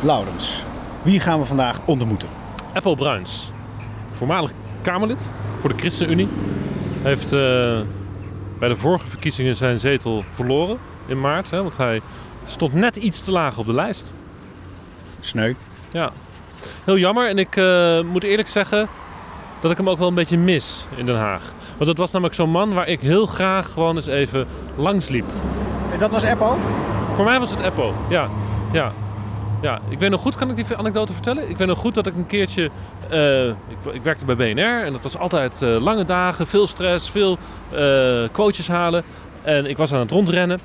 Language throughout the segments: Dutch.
Laurens, wie gaan we vandaag ontmoeten? Apple Bruins, voormalig Kamerlid voor de ChristenUnie, heeft uh, bij de vorige verkiezingen zijn zetel verloren in maart. Hè, want hij stond net iets te laag op de lijst. Sneu. Ja, heel jammer. En ik uh, moet eerlijk zeggen dat ik hem ook wel een beetje mis in Den Haag. Want dat was namelijk zo'n man waar ik heel graag gewoon eens even langs liep. En dat was Eppo? Voor mij was het Eppo, ja. ja. Ja, ik weet nog goed, kan ik die anekdote vertellen? Ik weet nog goed dat ik een keertje, uh, ik, ik, werkte bij BNR en dat was altijd uh, lange dagen, veel stress, veel uh, quotejes halen. En ik was aan het rondrennen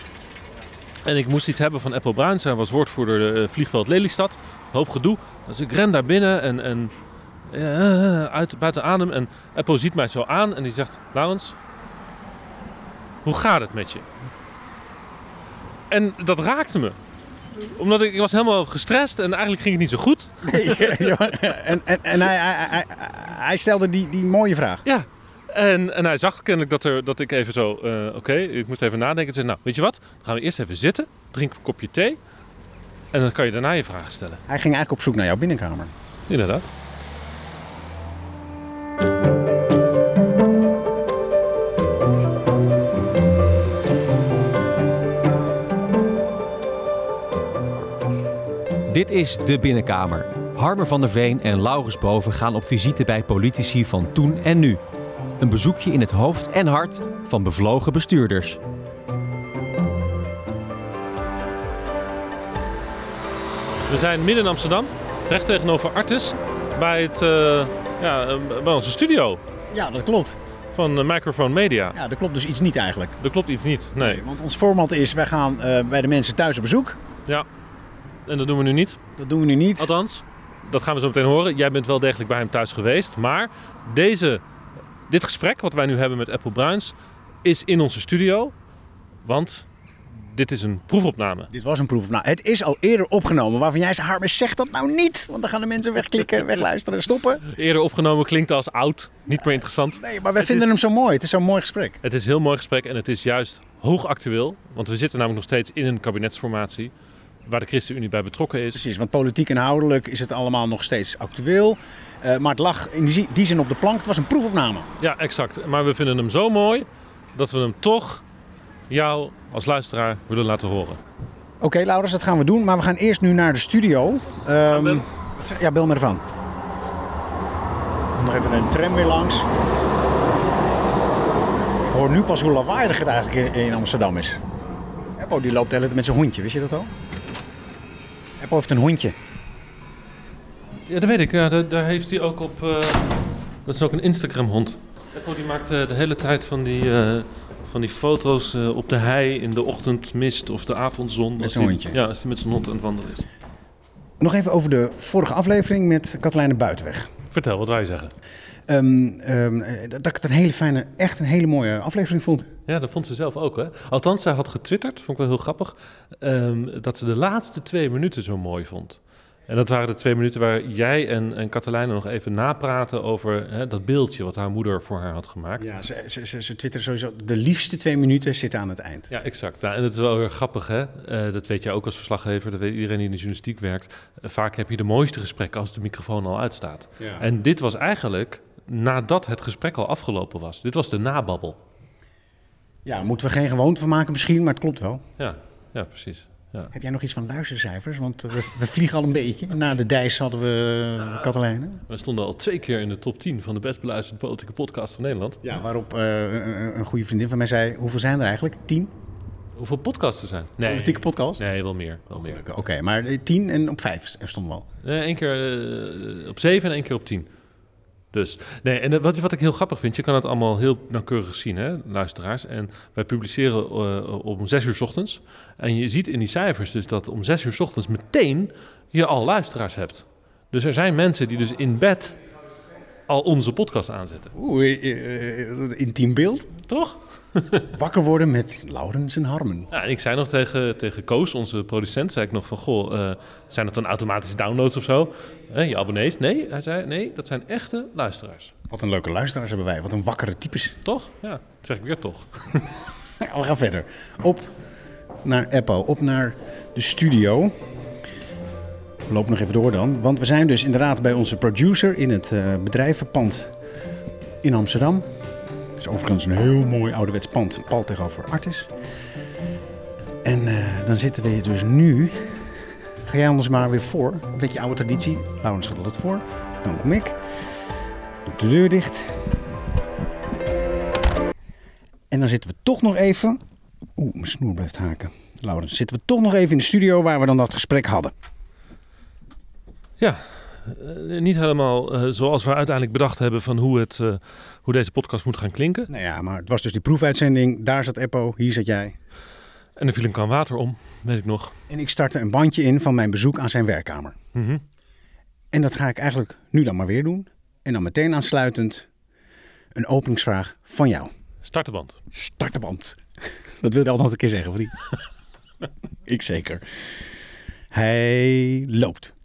en ik moest iets hebben van Apple Bruins. Hij was woordvoerder de vliegveld Lelystad, hoop gedoe. Dus ik ren daar binnen en, en uit, buiten adem. En Apple ziet mij zo aan en die zegt, Laurens, hoe gaat het met je? En dat raakte me omdat ik, ik, was helemaal gestrest en eigenlijk ging het niet zo goed. en en, en hij, hij, hij, stelde die, die mooie vraag. Ja. En, en hij zag kennelijk dat, er, dat ik even zo, uh, oké, ik moest even nadenken. En zei, nou, weet je wat? Dan gaan we eerst even zitten, drink een kopje thee. En dan kan je daarna je vragen stellen. Hij ging eigenlijk op zoek naar jouw binnenkamer. Inderdaad. Dit is De Binnenkamer. Harmer van der Veen en Laurens Boven gaan op visite bij politici van toen en nu. Een bezoekje in het hoofd en hart van bevlogen bestuurders. We zijn midden in Amsterdam, recht tegenover Artis, bij, het, uh, ja, bij onze studio. Ja, dat klopt. Van uh, Microphone Media. Ja, dat klopt dus iets niet eigenlijk. Dat klopt iets niet, nee. nee want ons format is, wij gaan uh, bij de mensen thuis op bezoek. Ja. En dat doen we nu niet? Dat doen we nu niet. Althans, dat gaan we zo meteen horen. Jij bent wel degelijk bij hem thuis geweest. Maar deze, dit gesprek wat wij nu hebben met Apple Bruins is in onze studio. Want dit is een proefopname. Dit was een proefopname. Het is al eerder opgenomen waarvan jij zei, Harmes, zeg dat nou niet. Want dan gaan de mensen wegklikken, wegluisteren, stoppen. Eerder opgenomen klinkt als oud, niet meer interessant. Nee, maar wij vinden hem zo mooi. Het is zo'n mooi gesprek. Het is een heel mooi gesprek en het is juist hoog actueel. Want we zitten namelijk nog steeds in een kabinetsformatie waar de ChristenUnie bij betrokken is. Precies, want politiek en inhoudelijk is het allemaal nog steeds actueel. Uh, maar het lag in die, die zin op de plank. Het was een proefopname. Ja, exact. Maar we vinden hem zo mooi dat we hem toch jou als luisteraar willen laten horen. Oké, okay, Laurens, dat gaan we doen. Maar we gaan eerst nu naar de studio. Um, bel. Ja, bel me ervan. Nog even een tram weer langs. Ik hoor nu pas hoe lawaaiig het eigenlijk in Amsterdam is. Oh, die loopt hele met zijn hondje. Wist je dat al? Apple heeft een hondje. Ja, dat weet ik. Ja, daar, daar heeft hij ook op... Uh, dat is ook een Instagram-hond. Apple die maakt uh, de hele tijd van die, uh, van die foto's op de hei in de ochtendmist of de avondzon. Met zijn hondje? Ja, als hij met zijn hond aan het wandelen is. Nog even over de vorige aflevering met Katelijne Buitenweg. Vertel, wat wij zeggen. Um, um, dat ik het een hele fijne, echt een hele mooie aflevering vond. Ja, dat vond ze zelf ook. Hè? Althans, zij had getwitterd, vond ik wel heel grappig, um, dat ze de laatste twee minuten zo mooi vond. En dat waren de twee minuten waar jij en, en Katelijne nog even napraten over hè, dat beeldje wat haar moeder voor haar had gemaakt. Ja, ze, ze, ze, ze twitteren sowieso, de liefste twee minuten zitten aan het eind. Ja, exact. Ja, en dat is wel heel grappig, hè? Uh, dat weet jij ook als verslaggever, dat weet iedereen die in de journalistiek werkt. Uh, vaak heb je de mooiste gesprekken als de microfoon al uitstaat. Ja. En dit was eigenlijk nadat het gesprek al afgelopen was. Dit was de nababbel. Ja, moeten we geen gewoonte van maken misschien, maar het klopt wel. Ja, ja precies. Ja. Heb jij nog iets van luistercijfers? Want we, we, vliegen al een beetje. Na de Dijs hadden we ja, Katelijne. We stonden al twee keer in de top 10 van de best beluisterde politieke podcast van Nederland. Ja, waarop uh, een, een, goede vriendin van mij zei, hoeveel zijn er eigenlijk? Tien? Hoeveel podcasts er zijn? Nee. Politieke podcast? Nee, wel meer. Wel meer. Oké, okay, maar tien en op vijf er stond wel. Nee, één keer uh, op zeven en één keer op tien. Dus, nee, en wat, wat ik heel grappig vind, je kan het allemaal heel nauwkeurig zien, hè, luisteraars. En wij publiceren uh, om zes uur s ochtends. En je ziet in die cijfers dus dat om zes uur s ochtends meteen je al luisteraars hebt. Dus er zijn mensen die dus in bed al onze podcast aanzetten. Oeh, uh, intiem beeld. Toch? Wakker worden met Laurens en Harmen. Ja, en ik zei nog tegen, tegen Koos, onze producent, zei ik nog van... Goh, uh, zijn dat dan automatische downloads of zo? Je abonnees? Nee, hij zei, nee, dat zijn echte luisteraars. Wat een leuke luisteraars hebben wij. Wat een wakkere types. Toch? Ja, dat zeg ik weer toch. We gaan verder. Op naar Apple, op naar de studio. loop nog even door dan. Want we zijn dus inderdaad bij onze producer in het eh, bedrijvenpand in Amsterdam. Het is overigens een heel mooi ouderwets pand, pal tegenover Artis. En eh, dan zitten we dus nu. Ga jij anders maar weer voor? Een beetje oude traditie. Laurens gaat altijd voor. Dan kom ik. Doe de deur dicht. En dan zitten we toch nog even. Oeh, mijn snoer blijft haken. Laurens, zitten we toch nog even in de studio waar we dan dat gesprek hadden. Ja, eh, niet helemaal eh, zoals we uiteindelijk bedacht hebben van hoe, het, eh, hoe deze podcast moet gaan klinken. Nou ja, maar het was dus die proefuitzending. Daar zat Eppo, hier zat jij. En er viel een kan water om, weet ik nog. En ik startte een bandje in van mijn bezoek aan zijn werkkamer. Mhm. En dat ga ik eigenlijk nu dan maar weer doen. En dan meteen aansluitend een openingsvraag van jou. Start de band. Start de band. Dat wilde je al nog een keer zeggen, of niet? ik zeker. Hij loopt.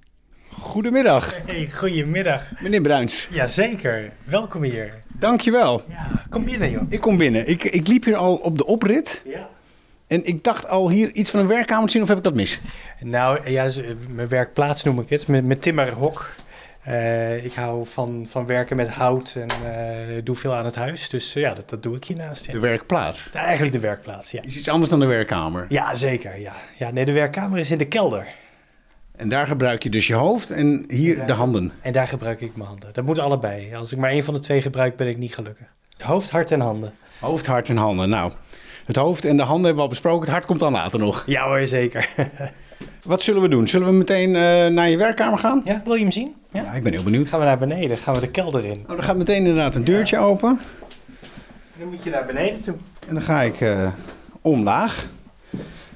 Goedemiddag, Hey, goedemiddag. meneer Bruins. Jazeker, welkom hier. Dankjewel. Ja, kom binnen joh. Ik kom binnen. Ik, ik liep hier al op de oprit. Ja. En ik dacht al hier iets van een werkkamer te zien, of heb ik dat mis? Nou, ja, z- mijn werkplaats noem ik het, met, timmerhok. Eh, ik hou van, van werken met hout en eh, doe veel aan het huis. Dus eh, ja, dat, dat doe ik hiernaast. Ja. De werkplaats. Eigenlijk de werkplaats, ja. Is iets anders dan de werkkamer. Ja, zeker. Ja. Ja, nee, de werkkamer is in de kelder. En daar gebruik je dus je hoofd en hier de handen. En daar gebruik ik mijn handen. Dat moet allebei. Als ik maar één van de twee gebruik, ben ik niet gelukkig. Hoofd, hart en handen. Hoofd, hart en handen. Nou, het hoofd en de handen hebben we al besproken. Het hart komt dan later nog. Ja hoor, zeker. Wat zullen we doen? Zullen we meteen eh, naar je werkkamer gaan? ja, wil je hem zien? Ja. Ja, ik ben heel benieuwd. Gaan we naar beneden, gaan we de kelder in. Nou, dan gaat meteen inderdaad een deurtje open. En dan moet je naar beneden toe. En dan ga ik eh, omlaag.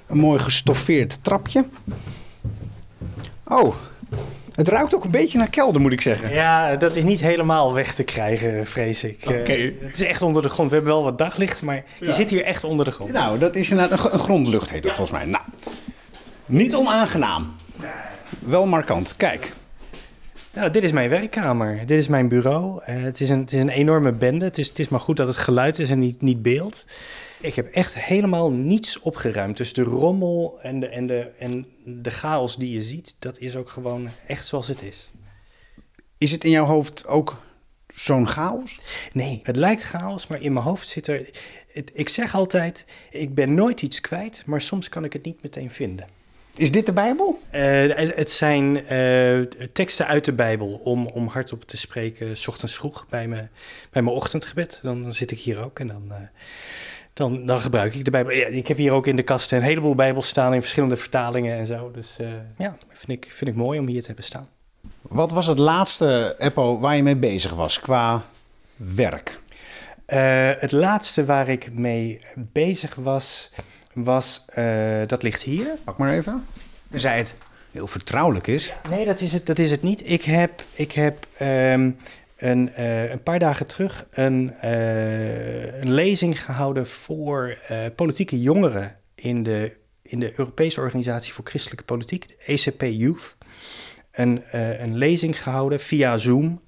Een mooi gestoffeerd trapje. Oh, het ruikt ook een beetje naar kelder, moet ik zeggen. Ja, dat is niet helemaal weg te krijgen, vrees ik. Eh, Oké. het is echt onder de grond. We hebben wel wat daglicht, maar je zit hier echt onder de grond. Nou, dat is inderdaad een grondlucht, heet dat volgens mij. Nou, niet onaangenaam. Wel markant. Kijk, Nou, dit is mijn werkkamer. Dit is mijn bureau. Eh, het, is een, het is een enorme bende. Het is, het is maar goed dat het geluid is en niet, niet beeld. Ik heb echt helemaal niets opgeruimd. Dus de rommel en de, en, de, en de chaos die je ziet, dat is ook gewoon echt zoals het is. is het in jouw hoofd ook zo'n chaos? Nee, het lijkt chaos, maar in mijn hoofd zit er... Het, ik zeg altijd, ik ben nooit iets kwijt, maar soms kan ik het niet meteen vinden. Is dit de Bijbel? Eh, het- het zijn eh, teksten uit de Bijbel om, om hardop te spreken, s ochtends vroeg bij, me, bij mijn ochtendgebed. Dan, dan zit ik hier ook en dan, eh, dan, dan gebruik ik de Bijbel. Ja, ik heb hier ook in de kast een heleboel Bijbels staan in verschillende vertalingen en zo. Dus eh, ja, vind ik, vind ik mooi om hier te hebben staan. Wat was het laatste, Eppo, waar je mee bezig was qua werk? Eh, het laatste waar ik mee bezig was, was eh, dat ligt hier. Pak maar even. Tenzij het heel vertrouwelijk is. Nee, dat is het, dat is het niet. Ik heb, ik heb ehm, een, eh, een paar dagen terug een, eh, een lezing gehouden voor eh, politieke jongeren in de, in de Europese Organisatie voor Christelijke Politiek, de ECP Youth. Een, een lezing gehouden via Zoom,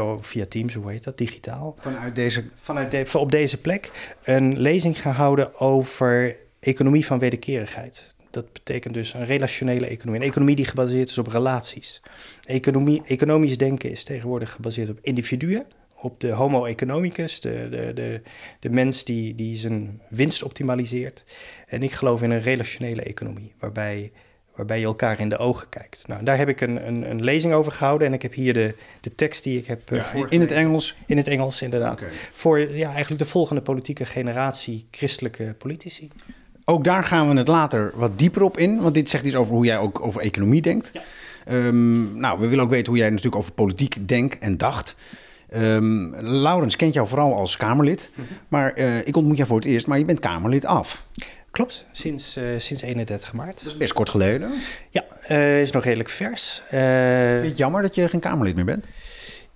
of via Teams, hoe heet dat, digitaal Vanuit deze... vanuit de, op deze plek een lezing gehouden over economie van wederkerigheid. Dat betekent dus een relationele economie. Een economie die gebaseerd is op relaties. Economie, economisch denken is tegenwoordig gebaseerd op individuen. Op de homo economicus, de, de, de, de mens die, die zijn winst optimaliseert. En ik geloof in een relationele economie, waarbij, waarbij je elkaar in de ogen kijkt. Nou, daar heb ik een, een, een lezing over gehouden. En ik heb hier de, de tekst die ik heb eh, in het. Engels. In het Engels, inderdaad. Voor ja, eigenlijk de volgende politieke generatie christelijke politici. Ook daar gaan we het later wat dieper op in. Want dit zegt iets over hoe jij ook over economie denkt. Ehm, nou, we willen ook weten hoe jij natuurlijk over politiek denkt en dacht. Ehm, Laurens kent jou vooral als Kamerlid. Maar eh, ik ontmoet jou voor het eerst, maar je bent Kamerlid af. Klopt, sinds, eh, sinds 31 maart. Dat is best kort geleden. Ja, eh, is nog redelijk vers. Vind je het jammer dat je geen Kamerlid meer bent?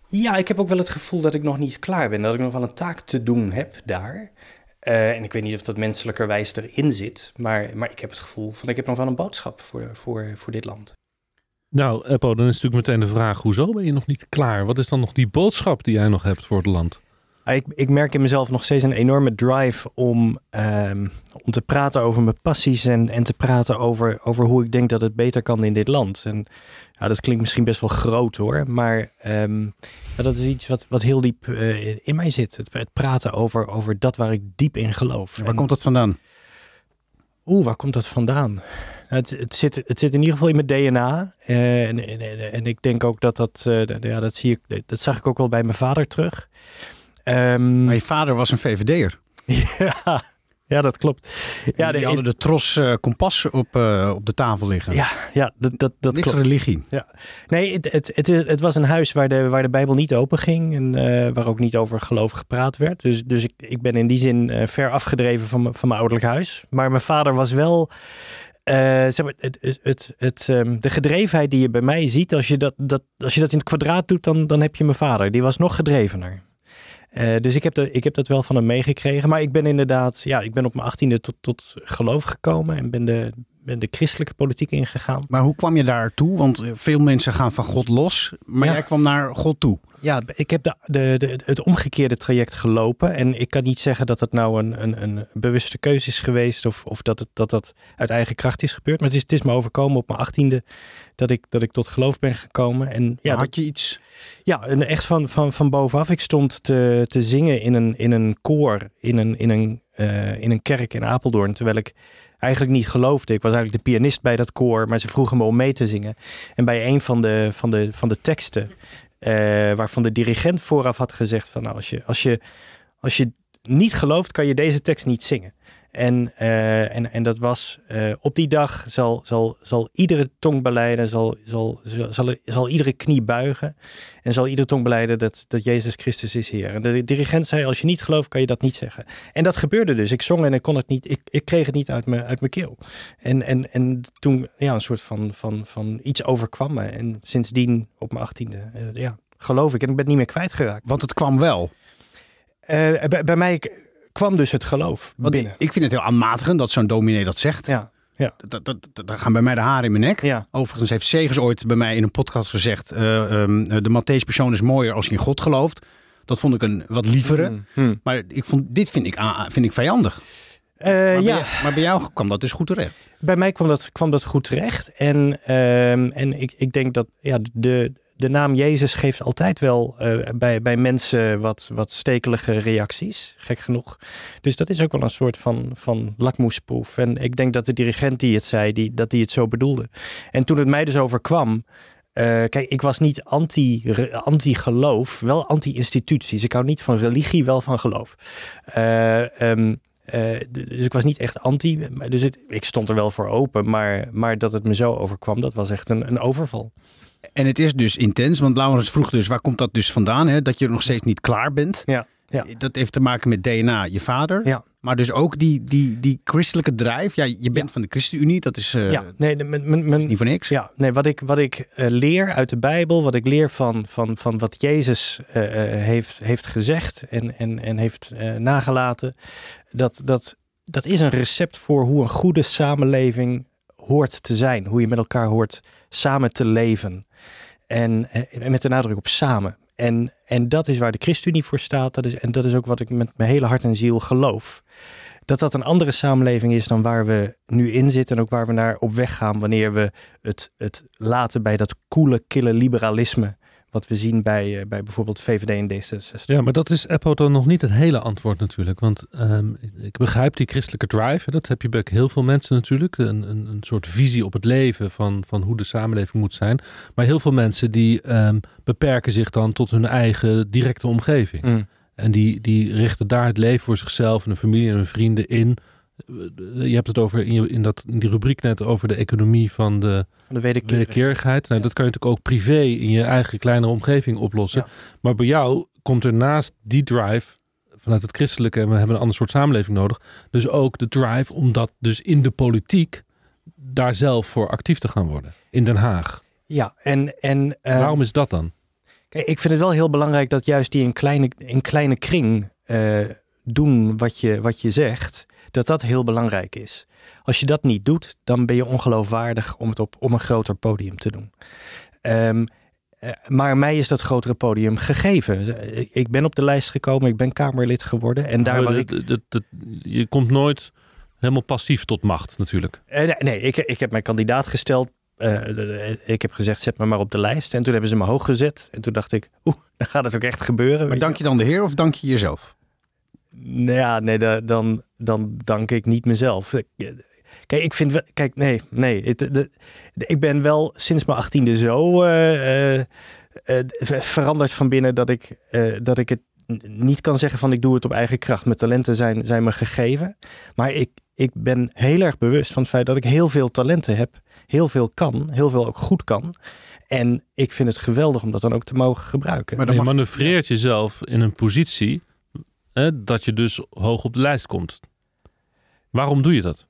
ja, ik heb ook wel het gevoel dat ik nog niet klaar ben. Dat ik nog wel een taak te doen heb daar. Eh, en ik weet niet of dat menselijkerwijs erin zit. Maar, maar ik heb het gevoel van ik heb nog wel een boodschap voor, voor, voor dit land. Nou, Eppo, dan is natuurlijk meteen de vraag: hoezo ben je nog niet klaar? Wat is dan nog die boodschap die jij nog hebt voor het land? Ah, Ik, ik merk in mezelf nog steeds een enorme drive om, ehm, om te praten over mijn passies en, en te praten over, over hoe ik denk dat het beter kan in dit land. En ja, dat klinkt misschien best wel groot hoor, maar ehm, ja, dat is iets wat, wat heel diep eh, in mij zit. Het, het praten over, over dat waar ik diep in geloof. Waar En- komt dat vandaan? Oeh, waar komt dat vandaan? Het, het, zit, het zit in ieder geval in mijn DNA. Eh, en, en, en, en ik denk ook dat dat, eh, dat- ja, dat zie ik, dat zag ik ook wel bij mijn vader terug. Ehm, Maar je vader was een VVD'er. ja, ja, dat klopt. Ja, Ja, de- die hadden de tros eh, kompas op, eh, op de tafel liggen. ja, ja, dat, dat, dat Niks klopt. religie. Nee, het, het, het, was een huis waar de, waar de Bijbel niet open ging. En eh, waar ook niet over geloof gepraat werd. Dus, dus ik, ik ben in die zin ver afgedreven van, mijn- van mijn ouderlijk huis. Maar mijn vader was wel. zeg maar, het, het, het, het, ehm, de gedrevenheid die je bij mij ziet, als je dat, dat, als je dat in het kwadraat doet, dan, dan heb je mijn vader. Die was nog gedrevener. Eh, dus ik heb, de, ik heb dat wel van hem meegekregen. Maar ik ben inderdaad, ja, ik ben op mijn achttiende tot, tot geloof gekomen en ben de, ben de christelijke politiek ingegaan. Maar hoe kwam je daartoe? Want veel mensen gaan van God los. Maar Ja. jij kwam naar God toe. Ja, ik heb de, de, de, het omgekeerde traject gelopen. En ik kan niet zeggen dat het nou een, een, een bewuste keuze is geweest. Of, of dat, het, dat dat uit eigen kracht is gebeurd. Maar het is, het is me overkomen op mijn achttiende dat ik, dat ik tot geloof ben gekomen. En ja, dat, had je iets... ja echt van, van, van bovenaf. Ik stond te, te zingen in een, in een koor in een, in, een, eh, in een kerk in Apeldoorn. Terwijl ik eigenlijk niet geloofde. Ik was eigenlijk de pianist bij dat koor. Maar ze vroegen me om mee te zingen. En bij een van de, van de, van de teksten, eh, waarvan de dirigent vooraf had gezegd: van nou, als je, als je, als je niet gelooft, kan je deze tekst niet zingen. En, eh, en, en dat was eh, op die dag zal, zal, zal iedere tong beleiden, zal, zal, zal, zal, iedere knie buigen. En zal iedere tong beleiden dat, dat Jezus Christus is Heer. En de dirigent zei: Als je niet gelooft, kan je dat niet zeggen. En dat gebeurde dus. Ik zong en ik kon het niet, ik, ik kreeg het niet uit mijn, uit mijn keel. En, en, en toen ja, een soort van, van, van iets overkwam me. En sindsdien op mijn achttiende, eh, ja, geloof ik. En ik ben het niet meer kwijtgeraakt. Want het kwam wel. Bij, bij mij kwam dus het geloof Want binnen. ik vind het heel aanmatigend dat zo'n dominee dat zegt. Ja, Dat, dat, dat, daar gaan bij mij de haren in mijn nek. ja. Overigens heeft Segers ooit bij mij in een podcast gezegd... eh, ehm, eh, de Matthäus-persoon is mooier als je in God gelooft. Dat vond ik een wat lievere. Hmm, hmm. Maar ik vond, dit vind ik, vind ik vijandig. Eh, Maar, bij ja, jou, maar bij jou kwam dat dus goed terecht. bij mij kwam dat, kwam dat goed terecht. En, ehm, en ik, ik denk dat ja, de, de naam Jezus geeft altijd wel eh, bij, bij mensen wat, wat stekelige reacties, gek genoeg. Dus dat is ook wel een soort van, van lakmoesproef. En ik denk dat de dirigent die het zei, die, dat die het zo bedoelde. En toen het mij dus overkwam, eh, kijk, ik was niet anti, anti-geloof, wel anti-instituties. Ik hou niet van religie, wel van geloof. Eh, ehm, eh, dus ik was niet echt anti. Dus ik stond er wel voor open. Maar, maar dat het me zo overkwam, dat was echt een, een overval. En het is dus intens, want Laurens vroeg dus waar komt dat dus vandaan? Hè? Dat je nog steeds niet klaar bent. Ja, ja. Dat heeft te maken met DNA, je vader. Ja. Maar dus ook die, die, die christelijke drive. Ja, je bent Ja. van de ChristenUnie, dat is, eh, ja, nee, mijn, mijn, mijn- niet voor niks. ja, nee, wat ik, wat ik eh, leer uit de Bijbel, wat ik leer van, van, van wat Jezus eh, heeft, heeft gezegd en, en, en heeft nagelaten, dat, dat, dat is een recept voor hoe een goede samenleving hoort te zijn. Hoe je met elkaar hoort samen te leven. En, eh, en met de nadruk op samen. En, en dat is waar de ChristenUnie voor staat. Dat is, en dat is ook wat ik met mijn hele hart en ziel geloof. Dat dat een andere samenleving is dan waar we nu in zitten. En ook waar we naar op weg gaan wanneer we het, het laten bij dat koele, kille liberalisme. Wat we zien bij, eh, bij bijvoorbeeld VVD en D66. Ja, maar dat is Apple dan nog niet het hele antwoord natuurlijk. Want ehm, ik begrijp die christelijke drive. hè, Dat heb je bij heel veel mensen natuurlijk. Een, een, een soort visie op het leven van, van hoe de samenleving moet zijn. Maar heel veel mensen die ehm, beperken zich dan tot hun eigen directe omgeving. Mm. En die, die richten daar het leven voor zichzelf en hun familie en hun vrienden in. Je hebt het over in, je, in, dat, in die rubriek net over de economie van de Van de wederkerigheid. wederkerigheid. Nou, Ja. Dat kan je natuurlijk ook privé in je eigen kleinere omgeving oplossen. Ja. Maar bij jou komt er naast die drive vanuit het christelijke en we hebben een ander soort samenleving nodig. Dus ook de drive om dat dus in de politiek daar zelf voor actief te gaan worden. In Den Haag. Ja, en, en eh, Waarom is dat dan? Kijk, ik vind het wel heel belangrijk dat juist die in kleine, in kleine kring eh, doen wat je, wat je zegt, dat dat heel belangrijk is. Als je dat niet doet, dan ben je ongeloofwaardig om het op om een groter podium te doen. Ehm, eh, maar mij is dat grotere podium gegeven. Ik, ben op de lijst gekomen, ik ben Kamerlid geworden. En daar Maar waar de- ik. je komt nooit helemaal passief tot macht natuurlijk. Eh, nee, nee ik, ik heb mijn kandidaat gesteld. Eh, ik heb gezegd, zet me maar op de lijst. En toen hebben ze me hoog gezet. En toen dacht ik, oeh, dan gaat het ook echt gebeuren. Maar dank je dan de heer of dank je jezelf? Nou ja, nee, da- dan, dan dank ik niet mezelf. Ik- Kijk, ik vind wel, kijk, nee, nee. Het, de, de- ik ben wel sinds mijn achttiende zo eh, eh, eh, ver- veranderd van binnen dat ik, eh, dat ik het niet kan zeggen van ik doe het op eigen kracht. Mijn talenten zijn, zijn me gegeven. Maar ik, ik ben heel erg bewust van het feit dat ik heel veel talenten heb. Heel veel kan, heel veel ook goed kan. En ik vind het geweldig om dat dan ook te mogen gebruiken. Maar dan je manoeuvreert jezelf in een positie dat je dus hoog op de lijst komt. Waarom doe je dat?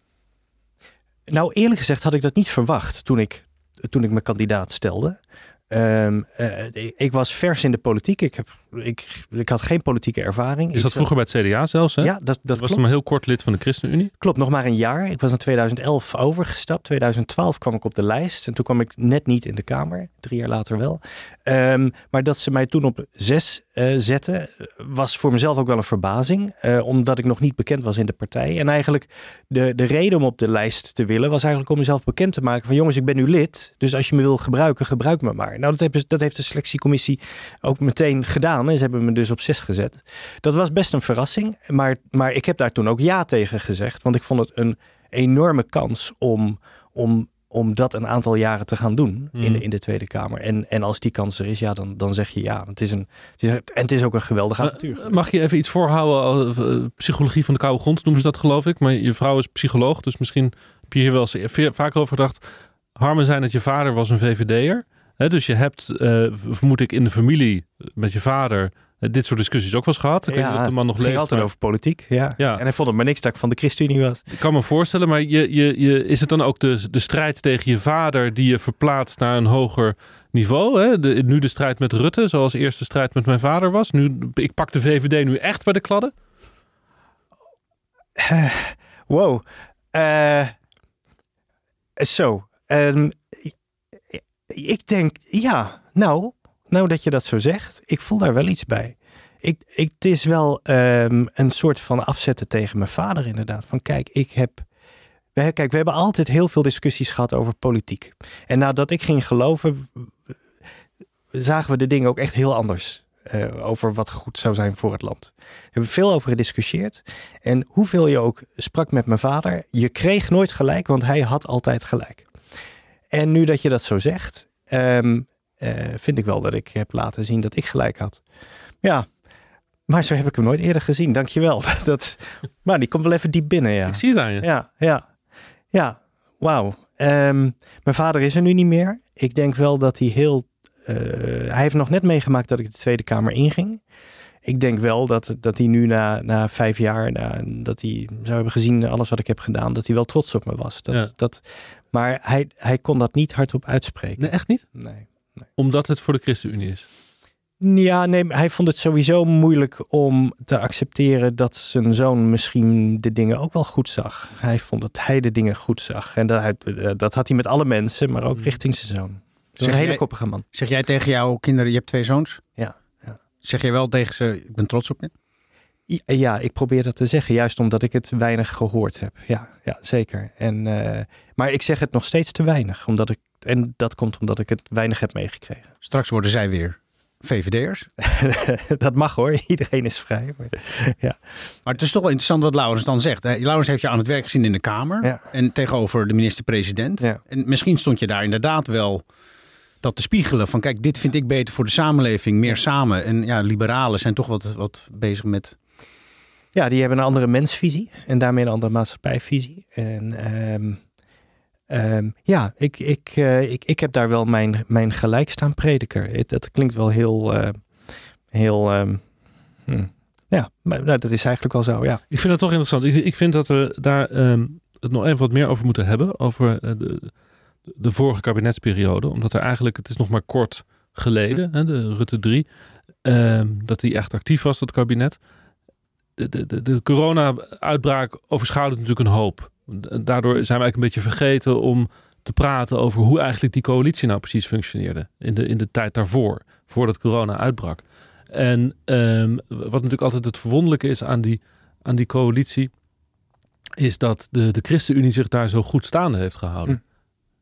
Nou, eerlijk gezegd had ik dat niet verwacht toen ik, toen ik mijn kandidaat stelde. Ehm, eh, ik was vers in de politiek. Ik, heb, ik, ik had geen politieke ervaring. Is Ik dat vroeger bij het CDA zelfs? Hè? Ja, dat, dat was klopt. nog maar heel kort lid van de ChristenUnie. Klopt, nog maar een jaar. Ik was in 2011 overgestapt. 2012 kwam ik op de lijst. En toen kwam ik net niet in de Kamer. Drie jaar later wel. Ehm, maar dat ze mij toen op zes eh, zetten, was voor mezelf ook wel een verbazing. eh, omdat ik nog niet bekend was in de partij. En eigenlijk de, de reden om op de lijst te willen, was eigenlijk om mezelf bekend te maken. Van jongens, ik ben nu lid. Dus als je me wil gebruiken, gebruik me maar. Nou, dat, hebben, dat heeft de selectiecommissie ook meteen gedaan. En ze hebben me dus op zes gezet. Dat was best een verrassing. Maar, maar ik heb daar toen ook ja tegen gezegd. Want ik vond het een enorme kans om, om, om dat een aantal jaren te gaan doen in, Mhm. de, in de Tweede Kamer. En, en als die kans er is, ja, dan, dan zeg je ja. Het is een, het is, en het is ook een geweldig avontuur. Mag je even iets voorhouden? eh, psychologie van de koude grond noemen ze dat geloof ik. Maar je vrouw is psycholoog, dus misschien heb je hier wel eens vaak over gedacht. Harmen zijn dat je vader was een VVD'er. Dus je hebt, eh, vermoed ik, in de familie met je vader eh, dit soort discussies ook wel eens gehad. Ik weet niet of de man nog het ging leeft. altijd maar over politiek. Ja. Ja. En hij vond het maar niks dat ik van de ChristenUnie was. Ik kan me voorstellen, maar je, je, je, is het dan ook de, de strijd tegen je vader die je verplaatst naar een hoger niveau? Hè? De, nu de strijd met Rutte, zoals eerst de strijd met mijn vader was. Nu, ik pak de VVD nu echt bij de kladden. Wow. Eh, zo. Ehm, ik denk, ja, nou, nou dat je dat zo zegt, ik voel daar wel iets bij. Ik, het is wel ehm, een soort van afzetten tegen mijn vader inderdaad. Van kijk, ik heb... Kijk, we hebben altijd heel veel discussies gehad over politiek. En nadat ik ging geloven, zagen we de dingen ook echt heel anders. eh, over wat goed zou zijn voor het land. We hebben veel over gediscussieerd. En hoeveel je ook sprak met mijn vader, je kreeg nooit gelijk, want hij had altijd gelijk. En nu dat je dat zo zegt, ehm, eh, vind ik wel dat ik heb laten zien dat ik gelijk had. Ja, maar zo heb ik hem nooit eerder gezien. Dankjewel. Dat, maar die komt wel even diep binnen, ja. Ik zie het aan je. Ja, ja. Ja, wauw. Ehm, mijn vader is er nu niet meer. Ik denk wel dat hij heel... eh, hij heeft nog net meegemaakt dat ik de Tweede Kamer inging. Ik denk wel dat, dat hij nu na, na vijf jaar... Na, dat hij zou hebben gezien alles wat ik heb gedaan... dat hij wel trots op me was. Dat, Ja. dat, maar hij, hij kon dat niet hardop uitspreken. Nee, echt niet? Nee. Omdat het voor de ChristenUnie is. Ja, nee, hij vond het sowieso moeilijk om te accepteren dat zijn zoon misschien de dingen ook wel goed zag. Hij vond dat hij de dingen goed zag. En dat, hij- eh, dat had hij met alle mensen, maar ook richting zijn zoon. Zeg een hele jij- koppige man. Zeg jij tegen jouw kinderen, je hebt twee zoons? Ja, ja. Zeg jij wel tegen ze, ik ben trots op je? I- Ja, ik probeer dat te zeggen, juist omdat ik het weinig gehoord heb. Ja, ja zeker. En, eh, maar ik zeg het nog steeds te weinig. Omdat ik, en dat komt omdat ik het weinig heb meegekregen. Straks worden zij weer VVD'ers. dat mag hoor, iedereen is vrij. Maar, Maar het is toch wel interessant wat Laurens dan zegt. Laurens heeft je aan het werk gezien in de Kamer. Ja. En tegenover de minister-president. Ja. En misschien stond je daar inderdaad wel dat te spiegelen. Van kijk, dit vind ik beter voor de samenleving. Meer samen. En ja, liberalen zijn toch wat, wat bezig met... Ja, die hebben een andere mensvisie en daarmee een andere maatschappijvisie. En ehm, ehm, ja, ik, ik, eh, ik, ik heb daar wel mijn, mijn gelijkstaan prediker. Dat klinkt wel heel, eh, heel ehm, hm. ja, maar nou, dat is eigenlijk wel zo, ja. Ik vind het toch interessant. Ik, ik vind dat we daar het nog even wat meer over moeten hebben. Over eh, de, de vorige kabinetsperiode. Omdat er eigenlijk, het is nog maar kort geleden, hè, de Rutte 3, ehm, dat hij echt actief was, dat kabinet. De, de, de, corona-uitbraak overschaduwt natuurlijk een hoop. Daardoor zijn we eigenlijk een beetje vergeten om te praten over hoe eigenlijk die coalitie nou precies functioneerde. In de, in de tijd daarvoor, voordat corona uitbrak. En ehm, wat natuurlijk altijd het verwonderlijke is aan die, aan die coalitie, is dat de, de ChristenUnie zich daar zo goed staande heeft gehouden.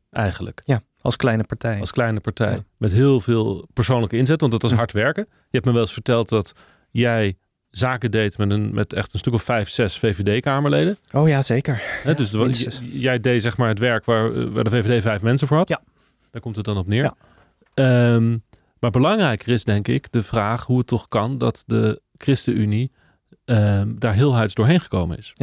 Hm. Eigenlijk. Ja, als kleine partij. Als kleine partij. Ja. Met heel veel persoonlijke inzet, want dat was Hm. hard werken. Je hebt me wel eens verteld dat jij zaken deed met, een, met echt een stuk of vijf, zes VVD-kamerleden. Oh ja, zeker. Hè, dus jij deed zeg maar het werk waar, waar de VVD vijf mensen voor had. Ja. Daar komt het dan op neer. Ja. Ehm, maar belangrijker is denk ik de vraag hoe het toch kan dat de ChristenUnie ehm, daar heel huids doorheen gekomen is.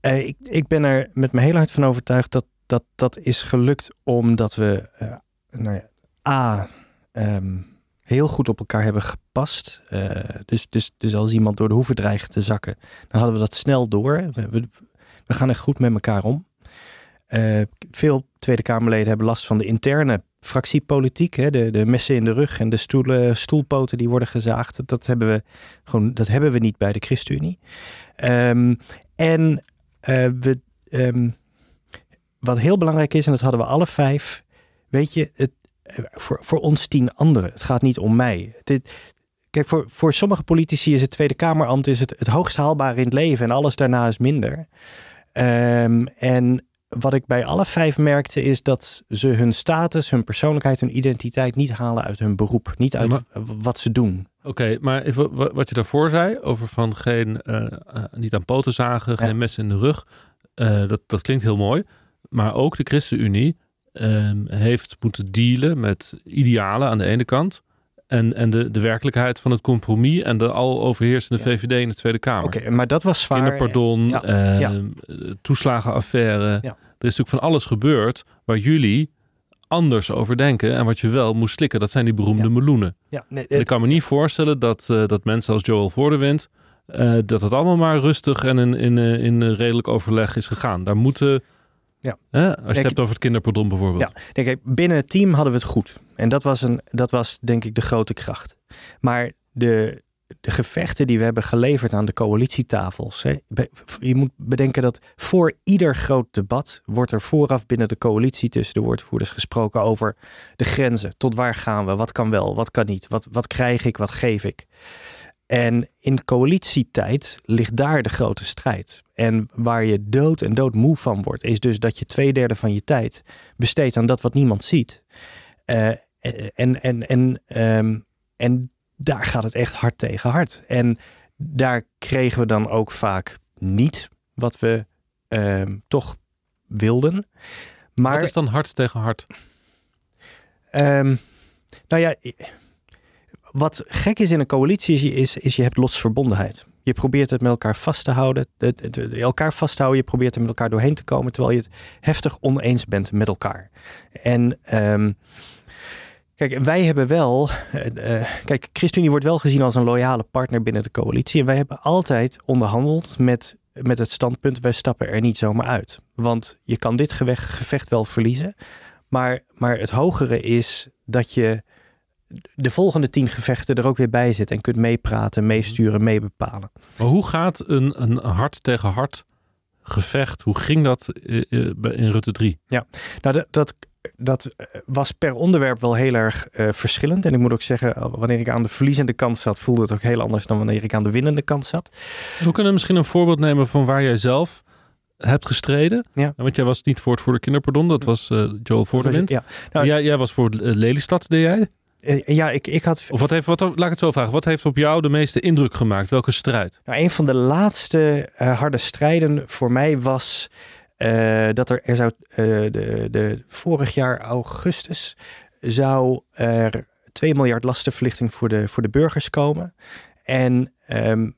Eh, ik, ik ben er met mijn hele hart van overtuigd dat dat, dat is gelukt omdat we eh, nou ja, A, ehm, heel goed op elkaar hebben gepast. Eh, dus, dus, dus als iemand door de hoeven dreigt te zakken, dan hadden we dat snel door. We, we, gaan echt goed met elkaar om. Eh, veel Tweede Kamerleden hebben last van de interne fractiepolitiek. Hè? De, de messen in de rug en de stoelen, stoelpoten die worden gezaagd. Dat, hebben we gewoon, dat hebben we niet bij de ChristenUnie. Ehm, en eh, we, ehm, wat heel belangrijk is, en dat hadden we alle vijf, weet je, het, voor, voor ons tien anderen. Het gaat niet om mij. Dit, kijk, voor, voor sommige politici is het Tweede Kamerambt is het, het hoogst haalbare in het leven en alles daarna is minder. Ehm, en wat ik bij alle vijf merkte is dat ze hun status, hun persoonlijkheid, hun identiteit niet halen uit hun beroep. Niet uit Ja, wat ze doen. Oké, maar even wat je daarvoor zei over van geen, eh, eh, niet aan poten zagen, Ja. geen mes in de rug. eh, dat, dat klinkt heel mooi. Maar ook de ChristenUnie ehm, heeft moeten dealen met idealen aan de ene kant. En, en de, de werkelijkheid van het compromis en de al overheersende Ja. VVD in de Tweede Kamer. Oké, maar dat was zwaar. Kinderpardon, Ja, ehm, ja. de toeslagenaffaire. Er is natuurlijk van alles gebeurd waar jullie anders over denken. En wat je wel moest slikken, dat zijn die beroemde meloenen. Ja, nee, ik kan me niet voorstellen dat, eh, dat mensen als Joel Voordewind... eh dat het allemaal maar rustig en in, in, eh, in eh, redelijk overleg is gegaan. Daar moeten... Ja. Hè, als je het hebt over het kinderpardon bijvoorbeeld. Ja, nee, kijk, binnen het team hadden we het goed. En dat was, een, dat was denk ik de grote kracht. Maar de, de gevechten die we hebben geleverd aan de coalitietafels. Hè, je moet bedenken dat voor ieder groot debat wordt er vooraf binnen de coalitie tussen de woordvoerders gesproken over de grenzen. Tot waar gaan we? Wat kan wel? Wat kan niet? Wat, wat krijg ik? Wat geef ik? En in coalitietijd ligt daar de grote strijd. En waar je dood en dood moe van wordt, is dus dat je twee derde van je tijd besteedt aan dat wat niemand ziet. Eh, en, en, en, ehm, en daar gaat het echt hard tegen hard. En daar kregen we dan ook vaak niet wat we ehm, toch wilden. Maar Wat is dan hard tegen hard? Ehm, nou ja, wat gek is in een coalitie is, is, je hebt lotsverbondenheid. Je probeert het met elkaar vast te houden. Elkaar vasthouden. Je probeert er met elkaar doorheen te komen. Terwijl je het heftig oneens bent met elkaar. En ehm, kijk, wij hebben wel. eh, eh, kijk, ChristenUnie wordt wel gezien als een loyale partner binnen de coalitie. En wij hebben altijd onderhandeld met, met het standpunt: wij stappen er niet zomaar uit. Want je kan dit gevecht wel verliezen. Maar, maar het hogere is dat je de volgende tien gevechten er ook weer bij zit en kunt meepraten, meesturen, meebepalen. Maar hoe gaat een, een hard tegen hard gevecht, hoe ging dat eh, eh, in Rutte 3? Nou, dat, dat, dat was per onderwerp wel heel erg eh, verschillend. En ik moet ook zeggen, wanneer ik aan de verliezende kant zat, voelde het ook heel anders dan wanneer ik aan de winnende kant zat. We kunnen misschien een voorbeeld nemen van waar jij zelf hebt gestreden. Ja. Want jij was niet voor het voor de kinderpardon, dat was eh, Joel Voordewind. Ja, Nou, jij, jij was voor eh, Lelystad, deed jij? Eh, ja ik, ik had Of wat heeft, wat, laat ik het zo vragen, wat heeft op jou de meeste indruk gemaakt? Welke strijd? Nou, een van de laatste eh, harde strijden voor mij was eh, dat er, er zou de, de vorig jaar augustus zou er 2 miljard lastenverlichting voor de, voor de burgers komen. En ehm, eh,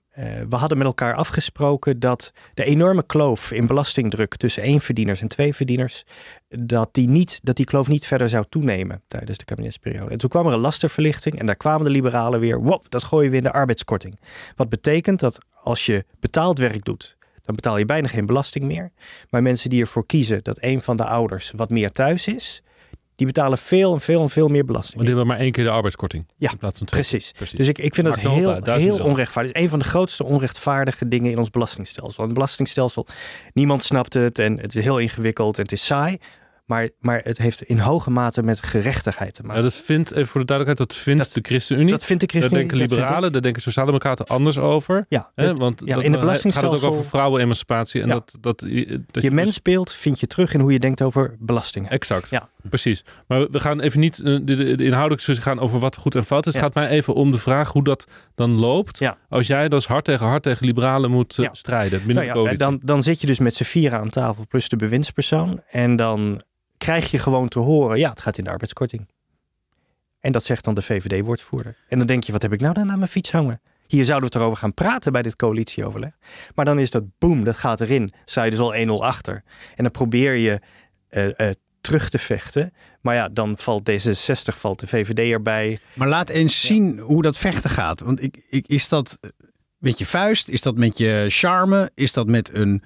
we hadden met elkaar afgesproken dat de enorme kloof in belastingdruk tussen éénverdieners en tweeverdieners, dat die, niet, dat die kloof niet verder zou toenemen tijdens de kabinetsperiode. En toen kwam er een lastenverlichting en daar kwamen de liberalen weer, wop, dat gooien we in de arbeidskorting. Wat betekent dat als je betaald werk doet, dan betaal je bijna geen belasting meer. Maar mensen die ervoor kiezen dat een van de ouders wat meer thuis is, die betalen veel en veel en veel meer belasting. Want die hebben maar één keer de arbeidskorting. Ja, in plaats van twee. Precies. Precies. Dus ik, ik vind dat heel, heel onrechtvaardig. Het is een van de grootste onrechtvaardige dingen in ons belastingstelsel. Een belastingstelsel, niemand snapt het en het is heel ingewikkeld en het is saai. Maar, maar het heeft in hoge mate met gerechtigheid te maken. Ja, dat vindt, even voor de duidelijkheid, dat vindt Dat- de ChristenUnie. dat vindt de Daar ChristenUnie. denken vind ik. liberalen, daar denken sociaaldemocraten anders over. Ja, Hè? het- Want ja, dat, in het gaat het ook belastingstelsel- over vrouwenemancipatie. En Ja. dat, dat, dat je je mensbeeld vind je terug in hoe je denkt over belastingen. Exact, Ja. Precies. Maar we gaan even niet eh, de, de, de inhoudelijke discussie gaan over wat goed en fout is. Het gaat mij even om de vraag hoe dat dan loopt. Ja. Als jij dus hard tegen hard tegen liberalen moet eh, Ja. strijden binnen Nou de dan, dan zit je dus met z'n vieren aan tafel plus de bewindspersoon. En dan krijg je gewoon te horen, ja, het gaat in de arbeidskorting. En dat zegt dan de VVD-woordvoerder. En dan denk je, wat heb ik nou dan aan mijn fiets hangen? Hier zouden we het erover gaan praten bij dit coalitieoverleg. Maar dan is dat boem, dat gaat erin. Sta je dus al 1-0 achter. En dan probeer je eh, eh, terug te vechten. Maar ja, dan valt D66, valt de VVD erbij. Maar laat eens zien hoe dat vechten gaat. Want ik, ik, is dat met je vuist? Is dat met je charme? Is dat met een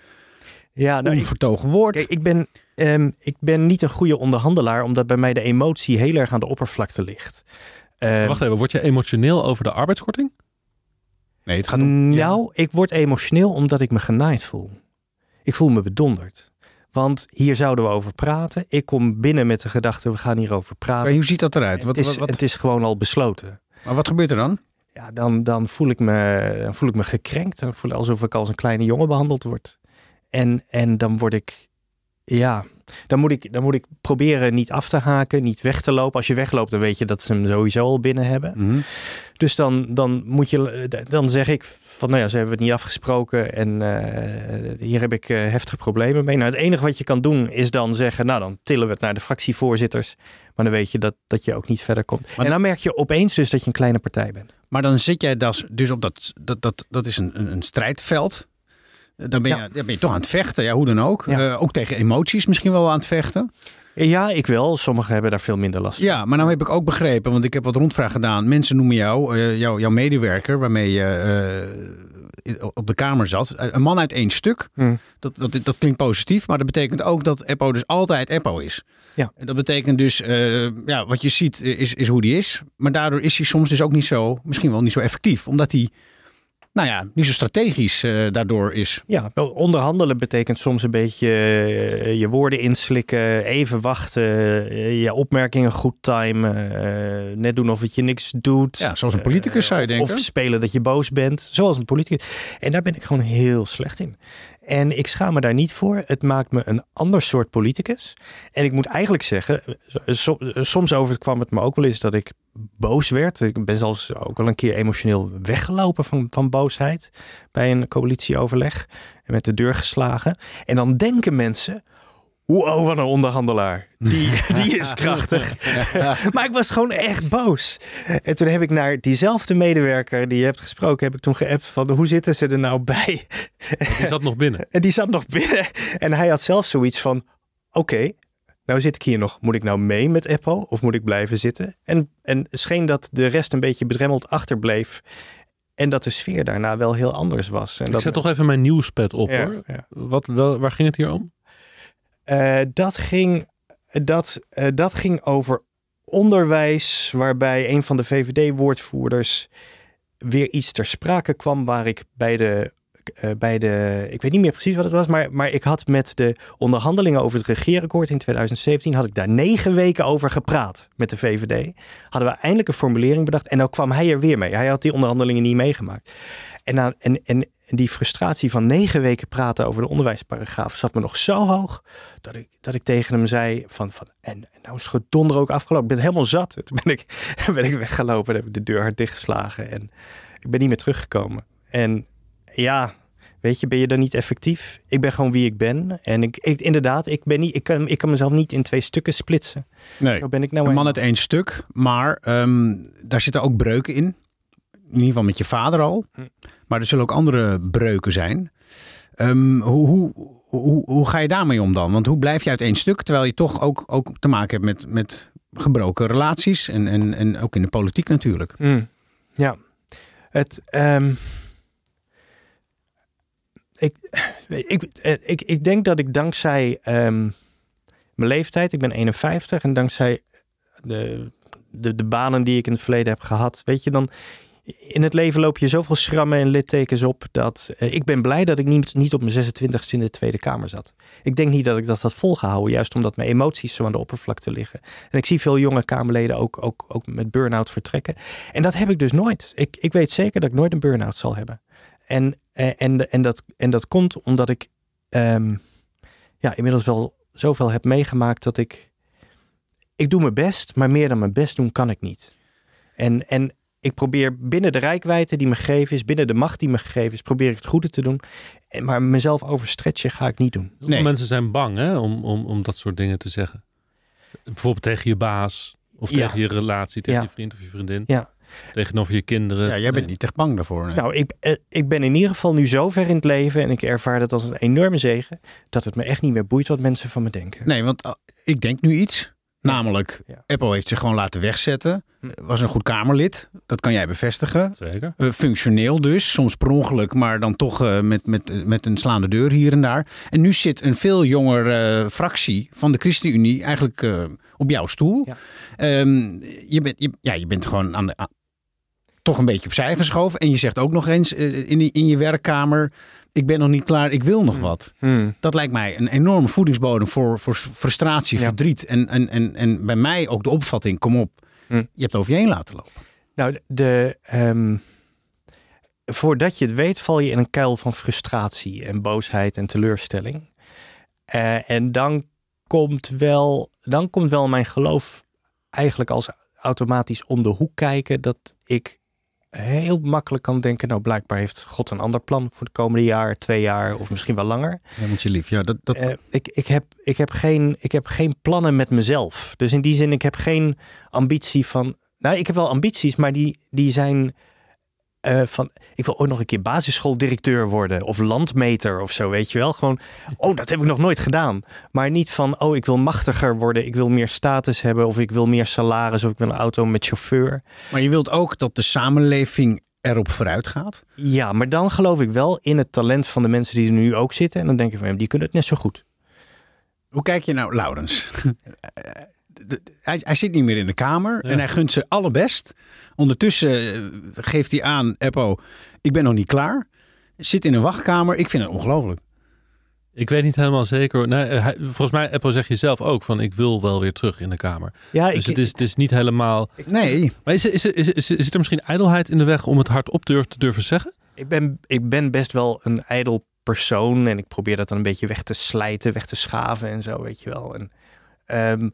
Ja, nou, onvertogen woord? Kijk, ik ben, ehm, ik ben niet een goede onderhandelaar, omdat bij mij de emotie heel erg aan de oppervlakte ligt. Ehm, Wacht even, word je emotioneel over de arbeidskorting? nee, het gaat om... Nou, ik word emotioneel omdat ik me genaaid voel. Ik voel me bedonderd. Want hier zouden we over praten. Ik kom binnen met de gedachte, we gaan hierover praten. Maar hoe ziet dat eruit? Wat, het, is, wat, het is gewoon al besloten. maar wat gebeurt er dan? Ja, dan, dan, voel ik me, dan voel ik me gekrenkt. Dan voel ik alsof ik als een kleine jongen behandeld word. En, en dan word ik, ja, dan moet ik, dan moet ik proberen niet af te haken, niet weg te lopen. Als je wegloopt, dan weet je dat ze hem sowieso al binnen hebben. Mhm. Dus dan, dan moet je, dan zeg ik van, nou ja, ze hebben het niet afgesproken en eh, hier heb ik eh, heftige problemen mee. Nou, het enige wat je kan doen is dan zeggen, nou dan tillen we het naar de fractievoorzitters. Maar dan weet je dat, dat je ook niet verder komt. Maar- en dan merk je opeens dus dat je een kleine partij bent. Maar dan zit jij dus, dus op dat, dat, dat, dat is een, een, een strijdveld. Dan ben, je, Ja. dan ben je toch aan het vechten, ja, hoe dan ook. Ja. Eh, ook tegen emoties misschien wel aan het vechten. Ja, ik wel. Sommigen hebben daar veel minder last van. Ja, maar nou heb ik ook begrepen, want ik heb wat rondvraag gedaan. Mensen noemen jou, eh, jou jouw medewerker, waarmee je eh, op de kamer zat, een man uit één stuk. Hm. Dat, dat, dat klinkt positief, maar dat betekent ook dat Eppo dus altijd Eppo is. Ja. En dat betekent dus, ja, wat je ziet is, is hoe die is. Maar daardoor is hij soms dus ook niet zo, misschien wel niet zo effectief. Omdat hij, nou ja, niet zo strategisch eh, daardoor is. Ja, onderhandelen betekent soms een beetje eh, je woorden inslikken, even wachten, eh, je opmerkingen goed timen, net doen of het je niks doet. Ja, zoals een politicus zou je denken. Of spelen dat je boos bent, zoals een politicus. En daar ben ik gewoon heel slecht in. En ik schaam me daar niet voor. Het maakt me een ander soort politicus. En ik moet eigenlijk zeggen, so- soms overkwam het me ook wel eens dat ik boos werd. Ik ben zelfs ook wel een keer emotioneel weggelopen van, van boosheid bij een coalitieoverleg en met de deur geslagen. En dan denken mensen, wow, wat een onderhandelaar. Die, die is krachtig. maar ik was gewoon echt boos. En toen heb ik naar diezelfde medewerker die je hebt gesproken, heb ik toen geappt van hoe zitten ze er nou bij? Die zat nog binnen. En die zat nog binnen. En hij had zelf zoiets van: oké, nou zit ik hier nog. Moet ik nou mee met Eppo of moet ik blijven zitten? En, en scheen dat de rest een beetje bedremmeld achterbleef. En dat de sfeer daarna wel heel anders was. En Ik dat, zet toch even mijn nieuwspad op Ja, hoor. ja. Wat, wel, waar ging het hier om? Eh, dat, ging, dat, eh, dat ging over onderwijs, waarbij een van de VVD-woordvoerders weer iets ter sprake kwam waar ik bij de, eh, bij de, ik weet niet meer precies wat het was, maar, maar ik had met de onderhandelingen over het regeerakkoord in 2017, had ik daar negen weken over gepraat met de VVD. Hadden we eindelijk een formulering bedacht en nou kwam hij er weer mee. Hij had die onderhandelingen niet meegemaakt. En, aan, en, en die frustratie van negen weken praten over de onderwijsparagraaf zat me nog zo hoog dat ik, dat ik tegen hem zei van, van en, en nou is het gedonder ook afgelopen. Ik ben helemaal zat. Toen ben ik, ben ik weggelopen en heb ik de deur hard dichtgeslagen en ik ben niet meer teruggekomen. En ja, weet je, ben je dan niet effectief? Ik ben gewoon wie ik ben en ik, ik inderdaad, ik ben niet, ik kan, ik kan mezelf niet in twee stukken splitsen. Nee. Zo ben ik nou Een man uit één stuk, maar ehm, daar zitten ook breuken in. In ieder geval met je vader al. Hm. Maar er zullen ook andere breuken zijn. Ehm, hoe, hoe, hoe, hoe ga je daarmee om dan? Want hoe blijf je uit één stuk, terwijl je toch ook, ook te maken hebt met, met gebroken relaties en, en, en ook in de politiek natuurlijk. Mm, ja, het. ehm, ik, ik, eh, ik, ik denk dat ik dankzij ehm, mijn leeftijd, ik ben 51, en dankzij de, de, de banen die ik in het verleden heb gehad, weet je, dan. in het leven loop je zoveel schrammen en littekens op dat eh, ik ben blij dat ik niet, niet op mijn 26e in de Tweede Kamer zat. Ik denk niet dat ik dat had volgehouden, juist omdat mijn emoties zo aan de oppervlakte liggen. En ik zie veel jonge Kamerleden ook, ook, ook met burn-out vertrekken. En dat heb ik dus nooit. Ik, ik weet zeker dat ik nooit een burn-out zal hebben. En, en, en, dat, en dat komt omdat ik ehm, ja, inmiddels wel zoveel heb meegemaakt dat ik. Ik doe mijn best, maar meer dan mijn best doen kan ik niet. En, en ik probeer binnen de rijkwijde die me gegeven is, binnen de macht die me gegeven is, probeer ik het goede te doen. Maar mezelf overstretchen ga ik niet doen. Hoeveel mensen zijn bang hè, om, om, om dat soort dingen te zeggen? Bijvoorbeeld tegen je baas, of Ja. tegen je relatie, tegen Ja. je vriend of je vriendin, Ja. Tegenover je kinderen. Ja, jij bent Nee. niet echt bang daarvoor. nee. Nou, ik, eh, ik ben in ieder geval nu zo ver in het leven en ik ervaar dat als een enorme zegen, dat het me echt niet meer boeit wat mensen van me denken. Nee, want uh, ik denk nu iets. Namelijk, Ja. Apple heeft zich gewoon laten wegzetten. Hm. Was een goed Kamerlid. Dat kan jij bevestigen. Zeker. Eh, functioneel dus, soms per ongeluk, maar dan toch eh, met, met, met een slaande deur hier en daar. En nu zit een veel jonger eh, fractie van de ChristenUnie eigenlijk eh, op jouw stoel. Ja. Ehm, je, bent, je, ja, je bent gewoon aan de, toch een beetje opzij geschoven. En je zegt ook nog eens eh, in, die- in je werkkamer, ik ben nog niet klaar, ik wil nog wat. Hmm. Dat lijkt mij een enorme voedingsbodem voor, voor frustratie, Ja. verdriet. En, en, en, en bij mij ook de opvatting, kom op, Hm. je hebt over je heen laten lopen. Nou, de, ehm, voordat je het weet, val je in een kuil van frustratie en boosheid en teleurstelling. Eh, en dan komt, wel, dan komt wel mijn geloof eigenlijk als automatisch om de hoek kijken. Dat ik heel makkelijk kan denken, nou blijkbaar heeft God een ander plan voor de komende jaar, twee jaar of misschien wel langer. Helemaal je lief. Ja, dat, dat, Eh, ik, ik, heb, ik, heb geen, ik heb geen plannen met mezelf. Dus in die zin, ik heb geen ambitie van. Nou, ik heb wel ambities, maar die, die zijn eh, van. Ik wil ooit nog een keer basisschooldirecteur worden of landmeter of zo, weet je wel. Gewoon, oh, dat heb ik nog nooit gedaan. Maar niet van, oh, ik wil machtiger worden, ik wil meer status hebben of ik wil meer salaris of ik wil een auto met chauffeur. Maar je wilt ook dat de samenleving erop vooruit gaat. Ja, maar dan geloof ik wel in het talent van de mensen die er nu ook zitten. En dan denk ik van, ja, die kunnen het net zo goed. Hoe kijk je nou, Laurens? Hij, hij zit niet meer in de Kamer Ja. en hij gunt ze allebest. Ondertussen eh, geeft hij aan, Eppo, ik ben nog niet klaar. Zit in een wachtkamer. Ik vind het ongelooflijk. Ik weet niet helemaal zeker. Nee, hij- volgens mij, Apple zeg je zelf ook van ik wil wel weer terug in de Kamer. Ja, Dus het is, het is niet helemaal... Nee, Maar is, is, is, is, is er misschien ijdelheid in de weg om het hardop durf, te durven zeggen? Ik ben, ik ben best wel een ijdel persoon en ik probeer dat dan een beetje weg te slijten, weg te schaven en zo, weet je wel. En, ehm,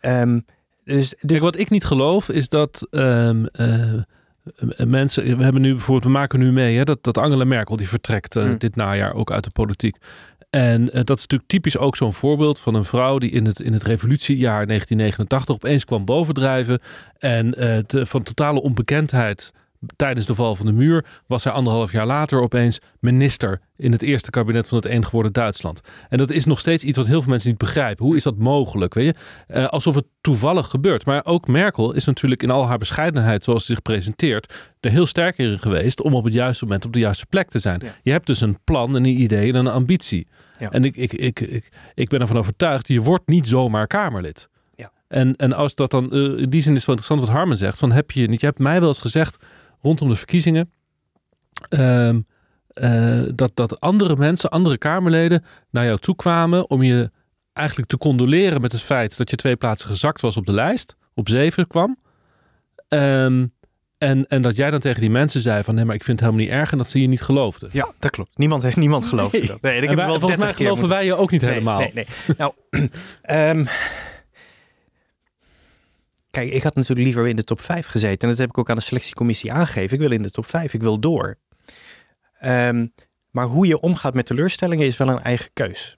ehm, dus, dus Kijk, wat ik niet geloof is dat ehm, eh, eh, mensen... We hebben nu bijvoorbeeld, we maken nu mee hè, dat, dat Angela Merkel die vertrekt eh, Hmm. dit najaar ook uit de politiek. En dat is natuurlijk typisch ook zo'n voorbeeld van een vrouw die in het, in het revolutiejaar 1989 opeens kwam bovendrijven. En de, van totale onbekendheid tijdens de val van de muur was zij anderhalf jaar later opeens minister in het eerste kabinet van het een geworden Duitsland. En dat is nog steeds iets wat heel veel mensen niet begrijpen. Hoe is dat mogelijk? Weet je? Eh, alsof het toevallig gebeurt. Maar ook Merkel is natuurlijk in al haar bescheidenheid, zoals ze zich presenteert, er heel sterk in geweest om op het juiste moment op de juiste plek te zijn. Ja. Je hebt dus een plan, en een idee en een ambitie. Ja. En ik, ik, ik, ik, ik ben ervan overtuigd, je wordt niet zomaar Kamerlid. Ja. En, en als dat dan, eh, in die zin is het wel interessant wat Harmen zegt, van heb je niet, je hebt mij wel eens gezegd rondom de verkiezingen, ehm, eh, dat, dat andere mensen, andere Kamerleden naar jou toe kwamen om je eigenlijk te condoleren met het feit dat je twee plaatsen gezakt was op de lijst, op zeven kwam. Ehm, en, en dat jij dan tegen die mensen zei van nee, maar ik vind het helemaal niet erg en dat ze je niet geloofden. ja, dat klopt. Niemand heeft niemand geloofd. Nee. ik heb wij- wel volgens mij 30 keer geloven moeten- wij je ook niet Nee, helemaal. Nee, nee. Nou, ehm, kijk, ik had natuurlijk liever in de top 5 gezeten. En dat heb ik ook aan de selectiecommissie aangegeven. Ik wil in de top 5, ik wil door. Ehm, maar hoe je omgaat met teleurstellingen is wel een eigen keus.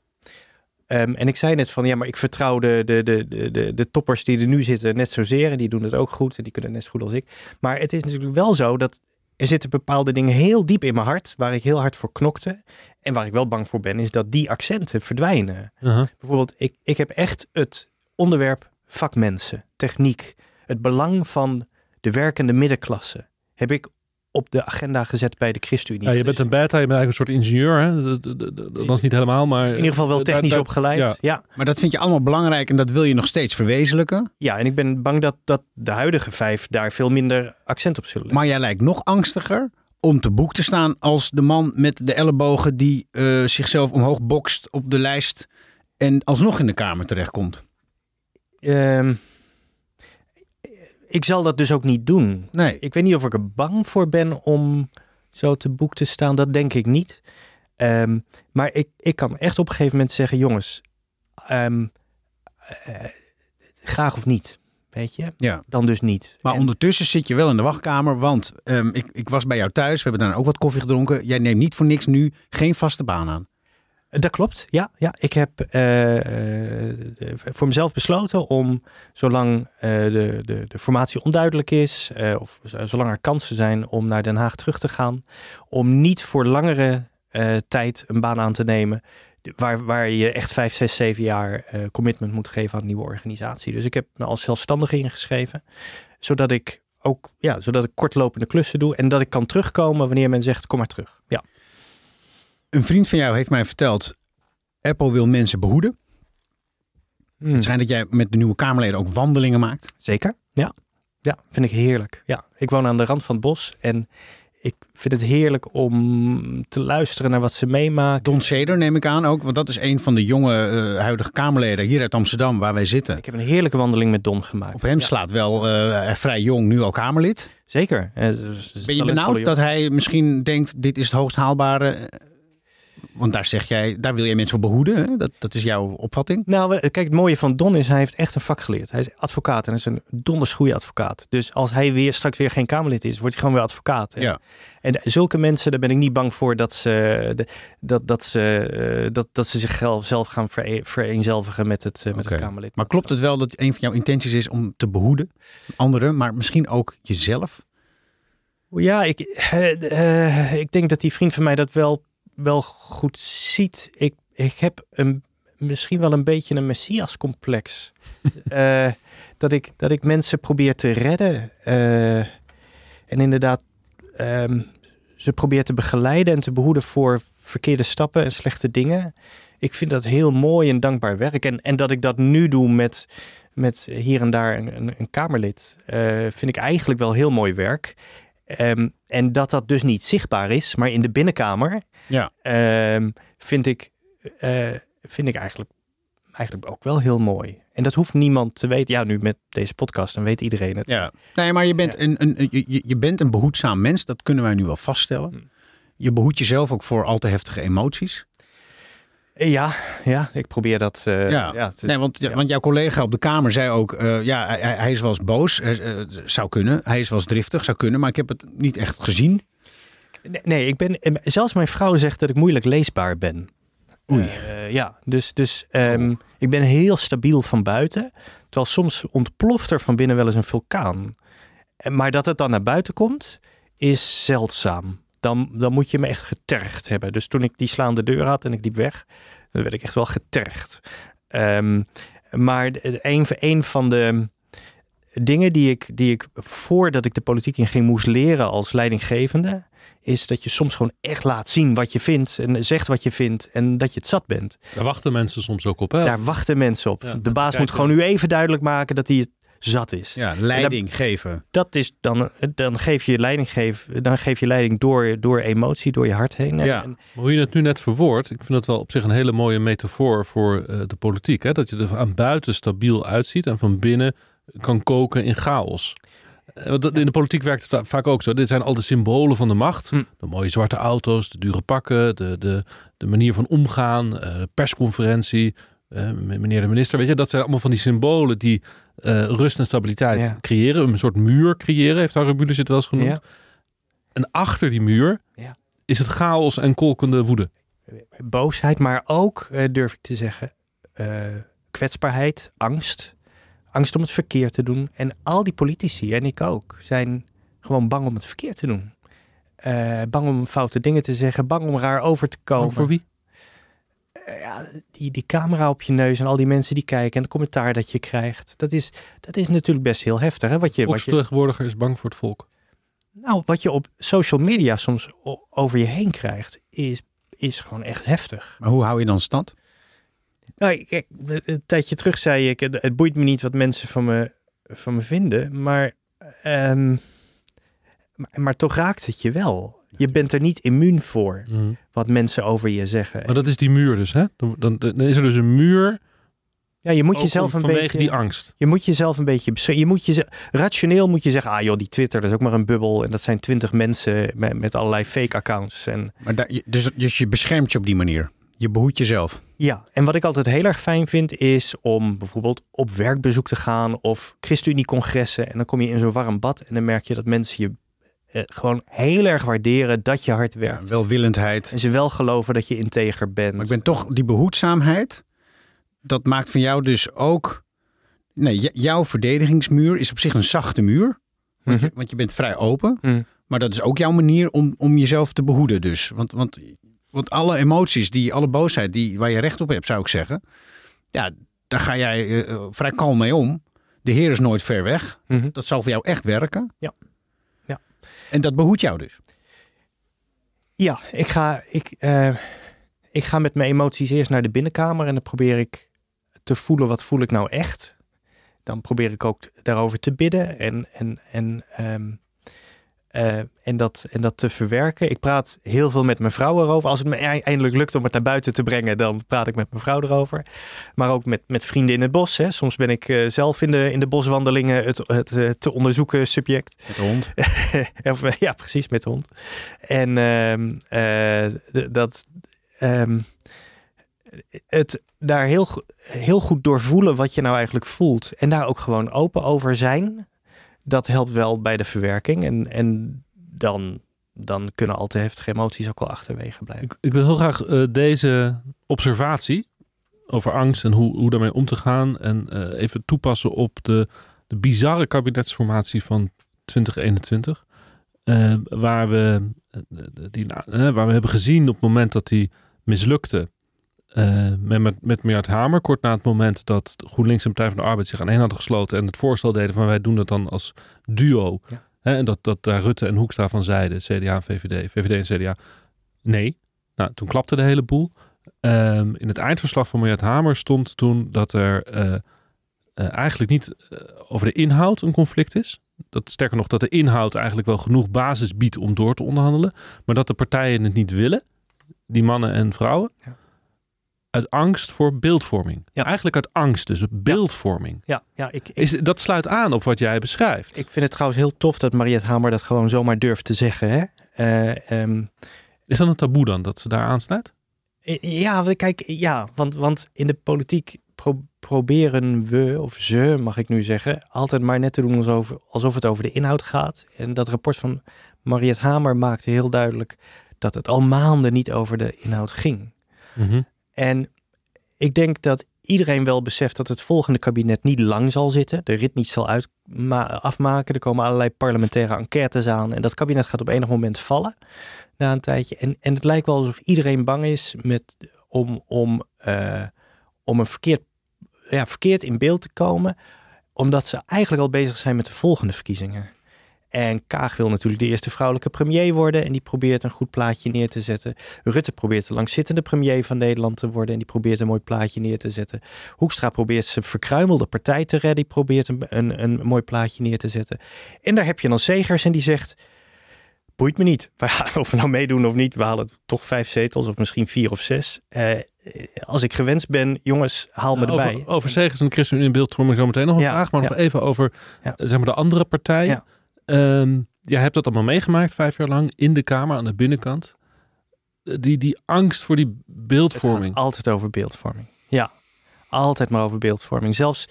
Ehm, en ik zei net van, ja, maar ik vertrouw de, de, de, de, de, toppers die er nu zitten net zozeer. En die doen het ook goed en die kunnen net zo goed als ik. Maar het is natuurlijk wel zo dat er zitten bepaalde dingen heel diep in mijn hart... waar ik heel hard voor knokte. En waar ik wel bang voor ben, is dat die accenten verdwijnen. Bijvoorbeeld, ik, ik heb echt het onderwerp vakmensen, techniek, het belang van de werkende middenklasse, heb ik op de agenda gezet bij de ChristenUnie. Ja, je bent is een beta, je bent eigenlijk een soort ingenieur. Hè? Dat, dat- dat- dat is niet helemaal, maar... in ieder geval wel technisch opgeleid. ja. Ja. Maar dat vind je allemaal belangrijk en dat wil je nog steeds verwezenlijken. ja, en ik ben bang dat, dat de huidige vijf daar veel minder accent op zullen leggen. Maar jij lijkt nog angstiger om te boek te staan als de man met de ellebogen die eh, zichzelf omhoog bokst op de lijst en alsnog in de Kamer terechtkomt. Ehm, ik zal dat dus ook niet doen. Nee. Ik weet niet of ik er bang voor ben om zo te boek te staan. Dat denk ik niet. Ehm, maar ik, ik kan echt op een gegeven moment zeggen: jongens, ehm, eh, graag of niet. Weet je? Ja. Dan dus niet. Maar En- ondertussen zit je wel in de wachtkamer, want ehm, ik, ik was bij jou thuis. We hebben daarna ook wat koffie gedronken. Jij neemt niet voor niks nu geen vaste baan aan. Dat klopt, ja. ja. Ik heb eh, eh, voor mezelf besloten om, zolang eh, de, de, de formatie onduidelijk is, of zolang er kansen zijn om naar Den Haag terug te gaan, om niet voor langere tijd een baan aan te nemen, waar, waar je echt vijf, zes, zeven jaar commitment moet geven aan een nieuwe organisatie. Dus ik heb me als zelfstandige ingeschreven, zodat ik ook, ja, zodat ik kortlopende klussen doe en dat ik kan terugkomen wanneer men zegt, kom maar terug. Ja. Een vriend van jou heeft mij verteld, Apple wil mensen behoeden. Hmm. Het schijnt dat jij met de nieuwe Kamerleden ook wandelingen maakt. Zeker, ja. Ja, vind ik heerlijk. Ja, ik woon aan de rand van het bos en ik vind het heerlijk om te luisteren naar wat ze meemaken. Don Ceder neem ik aan ook, want dat is een van de jonge eh, huidige Kamerleden hier uit Amsterdam waar wij zitten. Ik heb een heerlijke wandeling met Don gemaakt. Op hem Ja, slaat wel eh, vrij jong nu al Kamerlid. Zeker. Eh, Ben je benauwd dat hij misschien denkt dit is het hoogst haalbare? Want daar zeg jij, daar wil jij mensen voor behoeden. Hè? Dat, dat is jouw opvatting. Nou, kijk, het mooie van Don is, hij heeft echt een vak geleerd. Hij is advocaat en hij is een donders goede advocaat. Dus als hij weer straks weer geen Kamerlid is, wordt hij gewoon weer advocaat. En, Ja. en zulke mensen, daar ben ik niet bang voor dat ze, dat, dat ze, eh, dat, dat ze zichzelf zelf gaan vere- vereenzelvigen met het, eh, met het Kamerlid. Maar klopt het wel dat een van jouw intenties is om te behoeden? Anderen, maar misschien ook jezelf? Ja, ik, eh, ik denk dat die vriend van mij dat wel, wel goed ziet. Ik, ik heb een, misschien wel een beetje een messiascomplex. Eh dat, ik, dat ik mensen probeer te redden. eh, en inderdaad ehm, ze probeer te begeleiden en te behoeden voor verkeerde stappen en slechte dingen. Ik vind dat heel mooi en dankbaar werk. En, en dat ik dat nu doe met, met hier en daar een, een, een Kamerlid, eh, vind ik eigenlijk wel heel mooi werk. Ehm, en dat dat dus niet zichtbaar is, maar in de binnenkamer, Ja. ehm, vind, ik, eh, vind ik eigenlijk, eigenlijk ook wel heel mooi. En dat hoeft niemand te weten. Ja, nu met deze podcast, dan weet iedereen het. Ja. Nee, maar je bent, Ja. een, een, je, je bent een behoedzaam mens. Dat kunnen wij nu wel vaststellen. Hmm. Je behoedt jezelf ook voor al te heftige emoties. Ja, ja ik probeer dat. eh, Ja. ja, het is- Nee, want, ja. want jouw collega op de Kamer zei ook... eh, ja, hij, hij- is wel eens boos. eh, zou kunnen. Hij is wel eens driftig. Zou kunnen. Maar ik heb het niet echt gezien. Nee, nee, ik ben. Zelfs mijn vrouw zegt dat ik moeilijk leesbaar ben. Oei. Ja, dus, dus ehm, ik ben heel stabiel van buiten. Terwijl soms ontploft er van binnen wel eens een vulkaan. Maar dat het dan naar buiten komt, is zeldzaam. Dan, dan moet je me echt getergd hebben. Dus toen ik die slaande deur had en ik liep weg, dan werd ik echt wel getergd. Ehm, maar een, een van de dingen die ik, die ik voordat ik de politiek in ging moest leren als leidinggevende, is dat je soms gewoon echt laat zien wat je vindt en zegt wat je vindt en dat je het zat bent. Daar wachten mensen soms ook op. Hè? Daar wachten mensen op. Ja, de baas moet gewoon nu even duidelijk maken dat hij het zat is. Ja, leiding geven. Dat is dan, dan geef je leiding, geef, dan geef je leiding door, door emotie, door je hart heen. En- Ja. en- hoe je het nu net verwoordt, ik vind dat wel op zich een hele mooie metafoor voor eh, de politiek. Hè? Dat je er aan buiten stabiel uitziet en van binnen kan koken in chaos. Eh, want dat- In de politiek werkt het va- vaak ook zo. Dit zijn al de symbolen van de macht. Hm. De mooie zwarte auto's, de dure pakken, de, de, de manier van omgaan, eh, persconferentie, meneer de minister. Weet je, dat zijn allemaal van die symbolen die eh, rust en stabiliteit Ja. creëren. Een soort muur creëren, heeft Harubulus het wel eens genoemd. Ja. En achter die muur Ja. is het chaos en kolkende woede. boosheid, maar ook, eh, durf ik te zeggen, eh, kwetsbaarheid, angst. Angst om het verkeerd te doen. En al die politici, en ik ook, zijn gewoon bang om het verkeerd te doen. Bang om foute dingen te zeggen, bang om raar over te komen. Bang voor wie? Eh, ja, die, die camera op je neus en al die mensen die kijken en het commentaar dat je krijgt. Dat is, dat is natuurlijk best heel heftig. Hè? Wat je, wat je, is bang voor het volk. Nou, wat je op social media soms over je heen krijgt, is, is gewoon echt heftig. Maar hoe hou je dan stand? Nou, kijk, een tijdje terug zei ik, het boeit me niet wat mensen van me, van me vinden, maar, um, maar, maar, toch raakt het je wel. Je bent er niet immuun voor mhm. wat mensen over je zeggen. Maar dat is die muur dus, hè? Dan, dan, dan is er dus een muur ja, je moet jezelf een vanwege beetje. die angst. Je moet jezelf een beetje. Je moet je, rationeel moet je zeggen: ah joh, die Twitter, dat is ook maar een bubbel. En dat zijn twintig mensen met, met allerlei fake accounts. En... Maar daar, dus, dus je beschermt je op die manier. Je behoedt jezelf. Ja, en wat ik altijd heel erg fijn vind, is om bijvoorbeeld op werkbezoek te gaan of ChristenUnie-congressen. En dan kom je in zo'n warm bad en dan merk je dat mensen je eh, gewoon heel erg waarderen dat je hard werkt. Ja, welwillendheid. En ze wel geloven dat je integer bent. Maar ik ben toch die behoedzaamheid dat maakt van jou dus ook. Nee, jouw verdedigingsmuur is op zich een zachte muur. Want, je, mhm. want je bent vrij open. Mhm. Maar dat is ook jouw manier om, om jezelf te behoeden. Dus. Want, want, want alle emoties, die, alle boosheid die, waar je recht op hebt, zou ik zeggen. Ja, daar ga jij eh, eh, vrij kalm mee om. De Heer is nooit ver weg. Mhm. Dat zal voor jou echt werken. Ja. En dat behoedt jou dus. Ja, ik ga, ik, uh, ik ga met mijn emoties eerst naar de binnenkamer en dan probeer ik te voelen wat voel ik nou echt. Dan probeer ik ook daarover te bidden en, en, en, um, uh, en, dat, en dat te verwerken. Ik praat heel veel met mijn vrouw erover. Als het me eindelijk lukt om het naar buiten te brengen, dan praat ik met mijn vrouw erover. Maar ook met, met vrienden in het bos. Hè. Soms ben ik uh, zelf in de, in de boswandelingen het, het uh, te onderzoeken subject. Met de hond. ja, precies, met de hond. En uh, dat. Um, het daar heel, heel goed doorvoelen wat je nou eigenlijk voelt. En daar ook gewoon open over zijn. Dat helpt wel bij de verwerking. En, en dan, dan kunnen al te heftige emoties ook wel achterwege blijven. Ik, ik wil heel graag uh, deze observatie over angst en hoe, hoe daarmee om te gaan. En uh, even toepassen op de, de bizarre kabinetsformatie van 2021. Uh, waar, we, die, waar we hebben gezien op het moment dat die mislukte uh, met, met, Miljard Hamer, kort na het moment dat GroenLinks en Partij van de Arbeid zich aan één hadden gesloten en het voorstel deden van wij doen dat dan als duo. Hè, en dat, dat daar Rutte en Hoekstra van zeiden, CDA en VVD, VVD en CDA. Nee, nou, toen klapte de hele boel. Um, in het eindverslag van Miljard Hamer stond toen dat er uh, uh, eigenlijk niet over de inhoud een conflict is. Dat, sterker nog, dat de inhoud eigenlijk wel genoeg basis biedt om door te onderhandelen. Maar dat de partijen het niet willen, die mannen en vrouwen. Ja uit angst voor beeldvorming. Ja. Eigenlijk uit angst, dus beeldvorming. Ja, ja ik, Is, dat sluit aan op wat jij beschrijft. Ik vind het trouwens heel tof dat Mariette Hamer dat gewoon zomaar durft te zeggen. Hè? Uh, um, is dat een taboe dan, dat ze daar aansluit? Ja, kijk, ja, want, want in de politiek proberen we, of ze mag ik nu zeggen, altijd maar net te doen alsof, alsof het over de inhoud gaat. En dat rapport van Mariette Hamer maakte heel duidelijk dat het al maanden niet over de inhoud ging. Mm en ik denk dat iedereen wel beseft dat het volgende kabinet niet lang zal zitten. De rit niet zal uit afmaken. Er komen allerlei parlementaire enquêtes aan. En dat kabinet gaat op enig moment vallen na een tijdje. En, en het lijkt wel alsof iedereen bang is met, om, om, uh, om een verkeerd, ja, verkeerd in beeld te komen. Omdat ze eigenlijk al bezig zijn met de volgende verkiezingen. En Kaag wil natuurlijk de eerste vrouwelijke premier worden. En die probeert een goed plaatje neer te zetten. Rutte probeert de langzittende premier van Nederland te worden. En die probeert een mooi plaatje neer te zetten. Hoekstra probeert zijn verkruimelde partij te redden. Die probeert een, een, een mooi plaatje neer te zetten. En daar heb je dan Segers en die zegt... Boeit me niet. Of we nou meedoen of niet. We halen toch vijf zetels of misschien vier of zes. Eh, als ik gewenst ben, jongens, haal me erbij. Over, over Segers en ChristenUnie in beeldvorming zo meteen nog een vraag. Maar nog even over ja. zeg maar de andere partijen. Um, jij hebt dat allemaal meegemaakt, vijf jaar lang, in de Kamer aan de binnenkant. Die, die angst voor die beeldvorming. Het gaat altijd over beeldvorming. Ja, altijd maar over beeldvorming. Zelfs,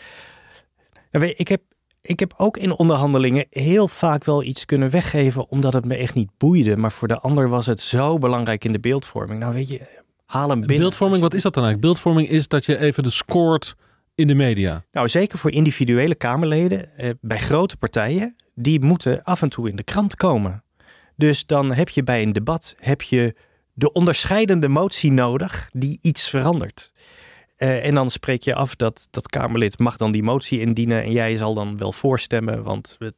ik heb, ik heb ook in onderhandelingen heel vaak wel iets kunnen weggeven, omdat het me echt niet boeide. Maar voor de ander was het zo belangrijk in de beeldvorming. Nou weet je, haal hem binnen. Beeldvorming, wat is dat dan eigenlijk? Beeldvorming is dat je even de scoort in de media. Nou, zeker voor individuele Kamerleden, eh, bij grote partijen, die moeten af en toe in de krant komen. Dus dan heb je bij een debat heb je de onderscheidende motie nodig die iets verandert. Uh, en dan spreek je af dat dat Kamerlid mag dan die motie indienen en jij zal dan wel voorstemmen, want het,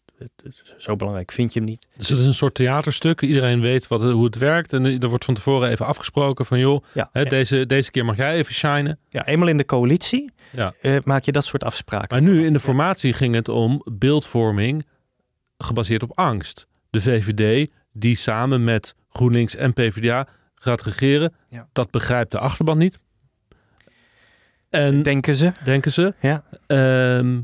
zo belangrijk vind je hem niet. Dus het is een soort theaterstuk. Iedereen weet wat, hoe het werkt. En er wordt van tevoren even afgesproken van... joh, Ja, hè, deze, deze keer mag jij even shinen. ja eenmaal in de coalitie Ja. eh, maak je dat soort afspraken. Maar nu in de formatie ging het om beeldvorming gebaseerd op angst. De VVD, die samen met GroenLinks en PvdA gaat regeren... Ja. dat begrijpt de achterban niet. En Denken ze. denken ze... Ja. Ehm,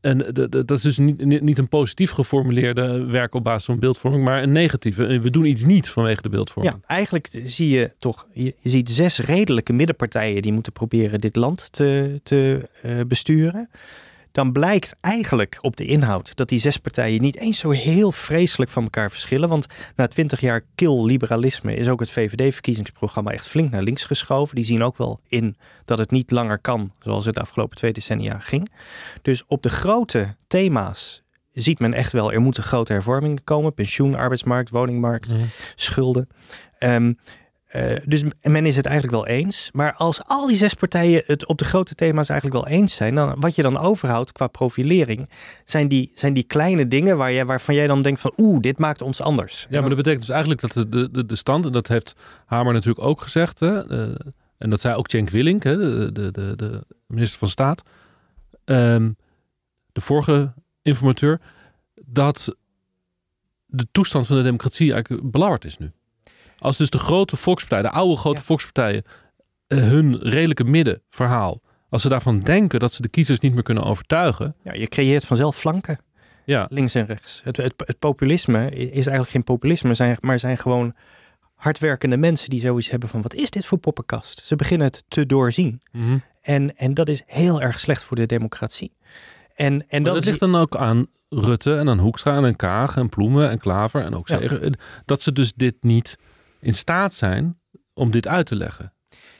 en dat is dus niet, niet- een positief geformuleerde werk op basis van beeldvorming, maar een negatieve. We doen iets niet vanwege de beeldvorming. Ja, eigenlijk zie je toch, je, je ziet zes redelijke middenpartijen die moeten proberen dit land te, te eh, besturen. Dan blijkt eigenlijk op de inhoud dat die zes partijen niet eens zo heel vreselijk van elkaar verschillen. Want na twintig jaar kill liberalisme is ook het VVD-verkiezingsprogramma echt flink naar links geschoven. Die zien ook wel in dat het niet langer kan zoals het de afgelopen twee decennia ging. Dus op de grote thema's ziet men echt wel, er moeten grote hervormingen komen. Pensioen, arbeidsmarkt, woningmarkt schulden. Ehm, eh, dus men is het eigenlijk wel eens. Maar als al die zes partijen het op de grote thema's eigenlijk wel eens zijn, dan wat je dan overhoudt qua profilering, zijn die, zijn die kleine dingen waar je, waarvan jij dan denkt van oeh, dit maakt ons anders. Ja, maar dat betekent dus eigenlijk dat de, de, de, stand, en dat heeft Hamer natuurlijk ook gezegd, hè, eh, en dat zei ook Cenk Willink, hè, de, de, de, de minister van Staat, ehm, de vorige informateur, dat de toestand van de democratie eigenlijk belauwerd is nu. Als dus de grote volkspartijen, de oude grote Ja. volkspartijen, eh, hun redelijke middenverhaal, als ze daarvan denken dat ze de kiezers niet meer kunnen overtuigen, Ja, je creëert vanzelf flanken, ja, links en rechts. Het, het, het populisme is eigenlijk geen populisme, zijn, maar zijn gewoon hardwerkende mensen die zoiets hebben van wat is dit voor poppenkast? Ze beginnen het te doorzien. mhm. En, en dat is heel erg slecht voor de democratie. En, en dat, dat ligt dan ook aan Rutte en aan Hoekstra en aan Kaag en Ploemen en Klaver en ook Ja. Zeger. Dat ze dus dit niet in staat zijn om dit uit te leggen.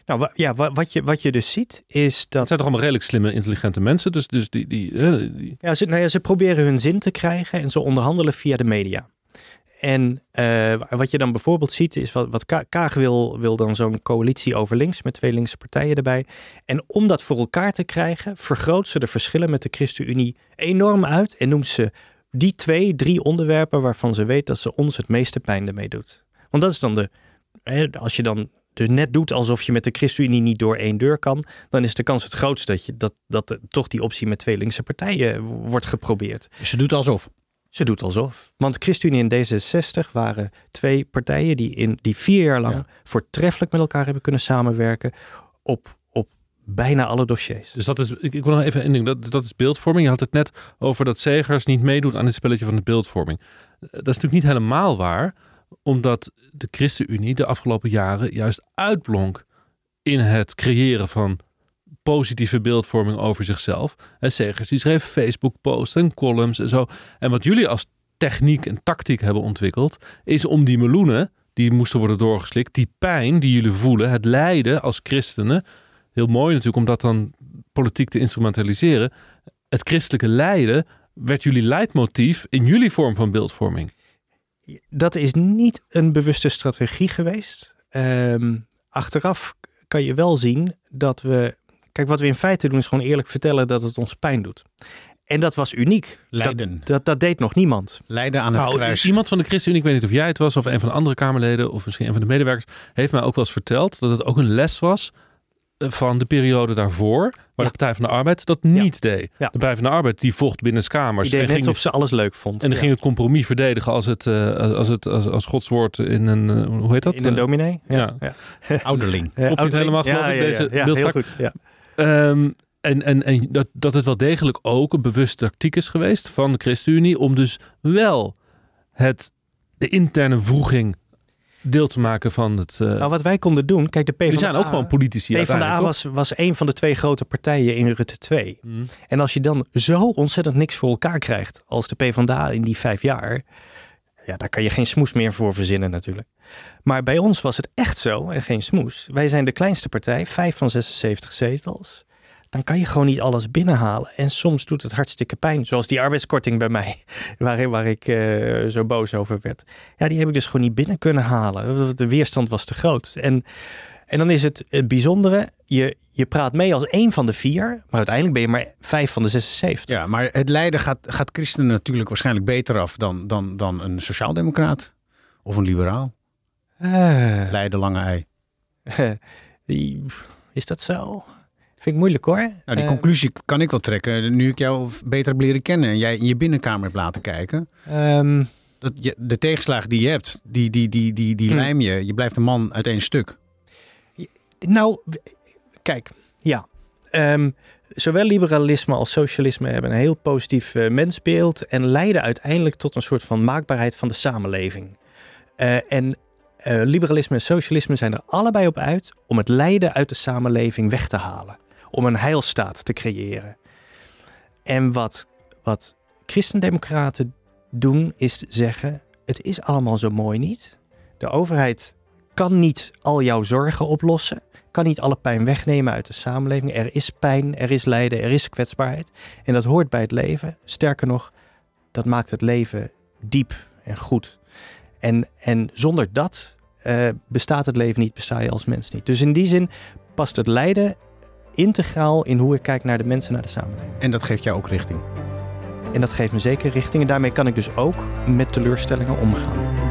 Nou, ja, wa- wat je, wat je dus ziet is Het dat. zijn toch allemaal redelijk slimme, intelligente mensen. Dus, dus die, die, die- Ja, ze, nou ja, ze proberen hun zin te krijgen en ze onderhandelen via de media. En eh, wat je dan bijvoorbeeld ziet is wat, wat Ka- Kaag wil, wil dan zo'n coalitie over links met twee linkse partijen erbij. En om dat voor elkaar te krijgen, vergroot ze de verschillen met de ChristenUnie enorm uit en noemt ze die twee, drie onderwerpen waarvan ze weet dat ze ons het meeste pijn ermee doet. Want dat is dan de, hè, als je dan dus net doet alsof je met de ChristenUnie niet door één deur kan, dan is de kans het grootst dat, je, dat, dat toch die optie met twee linkse partijen wordt geprobeerd. Ze doet alsof. Ze doet alsof. Want ChristenUnie en D66 waren twee partijen die, in, die vier jaar lang Ja. voortreffelijk met elkaar hebben kunnen samenwerken op, op bijna alle dossiers. dus dat is, ik, ik wil nog even één ding, dat, dat is beeldvorming. Je had het net over dat Zegers niet meedoet aan het spelletje van de beeldvorming. Eh, Dat is natuurlijk niet helemaal waar, omdat de ChristenUnie de afgelopen jaren juist uitblonk in het creëren van positieve beeldvorming over zichzelf. En Segers die schreef Facebook-posts en columns en zo. En wat jullie als techniek en tactiek hebben ontwikkeld, is om die meloenen die moesten worden doorgeslikt, die pijn die jullie voelen, het lijden als christenen, heel mooi natuurlijk om dat dan politiek te instrumentaliseren. Het christelijke lijden werd jullie leidmotief in jullie vorm van beeldvorming. Dat is niet een bewuste strategie geweest. Ehm, achteraf kan je wel zien dat we. Kijk, wat we in feite doen is gewoon eerlijk vertellen dat het ons pijn doet. En dat was uniek. Lijden. Dat, dat, dat deed nog niemand. Lijden aan het Nou, kruis. iemand van de ChristenUnie, ik weet niet of jij het was of een van de andere Kamerleden of misschien een van de medewerkers, heeft mij ook wel eens verteld dat het ook een les was van de periode daarvoor, waar Ja. de Partij van de Arbeid dat niet deed. Ja. De Partij van de Arbeid die vocht binnen kamers Die deed en net ging, alsof ze alles leuk vond. en dan Ja. ging het compromis verdedigen als het, eh, als, het als, als godswoord in een, eh, hoe heet dat? In een Eh, dominee? ja. Ouderling. Ja, niet helemaal, geloof ik, deze ja, heel beeldspraak. goed. Ja. Ehm, en en, en dat, dat het wel degelijk ook een bewuste tactiek is geweest van de ChristenUnie om dus wel het, de interne wroeging deel te maken van het. eh Nou, wat wij konden doen, kijk, de PvdA... die zijn ook gewoon politici. PvdA was, was een van de twee grote partijen in Rutte 2. toch? Mhm. En als je dan zo ontzettend niks voor elkaar krijgt als de PvdA in die vijf jaar, ja, daar kan je geen smoes meer voor verzinnen natuurlijk. Maar bij ons was het echt zo en geen smoes. Wij zijn de kleinste partij, vijf van 76 zetels. Dan kan je gewoon niet alles binnenhalen. En soms doet het hartstikke pijn. Zoals die arbeidskorting bij mij, waar, waar ik eh, zo boos over werd. Ja, die heb ik dus gewoon niet binnen kunnen halen. De weerstand was te groot. En En dan is het het bijzondere, je, je praat mee als één van de vier, maar uiteindelijk ben je maar vijf van de 76. Ja, maar het lijden gaat, gaat christenen natuurlijk waarschijnlijk beter af dan, dan, dan een sociaaldemocraat of een liberaal. Eh, Leiden lange ei. is dat zo? Vind ik moeilijk hoor. Nou, die Eh, conclusie kan ik wel trekken nu ik jou beter heb leren kennen en jij in je binnenkamer hebt laten kijken. ehm, Dat je, de tegenslagen die je hebt, die, die, die, die, die Hm. lijm je. Je blijft een man uit één stuk. Nou, kijk, ja. Ehm, zowel liberalisme als socialisme hebben een heel positief eh, mensbeeld en leiden uiteindelijk tot een soort van maakbaarheid van de samenleving. Eh, en liberalisme en socialisme zijn er allebei op uit om het lijden uit de samenleving weg te halen. Om een heilstaat te creëren. En wat, wat christendemocraten doen is zeggen, het is allemaal zo mooi niet. De overheid kan niet al jouw zorgen oplossen kan niet alle pijn wegnemen uit de samenleving. Er is pijn, er is lijden, er is kwetsbaarheid. En dat hoort bij het leven. Sterker nog, dat maakt het leven diep en goed. En, en zonder dat eh, bestaat het leven niet, besta je als mens niet. Dus in die zin past het lijden integraal in hoe ik kijk naar de mensen, naar de samenleving. En dat geeft jou ook richting. En dat geeft me zeker richting. En daarmee kan ik dus ook met teleurstellingen omgaan.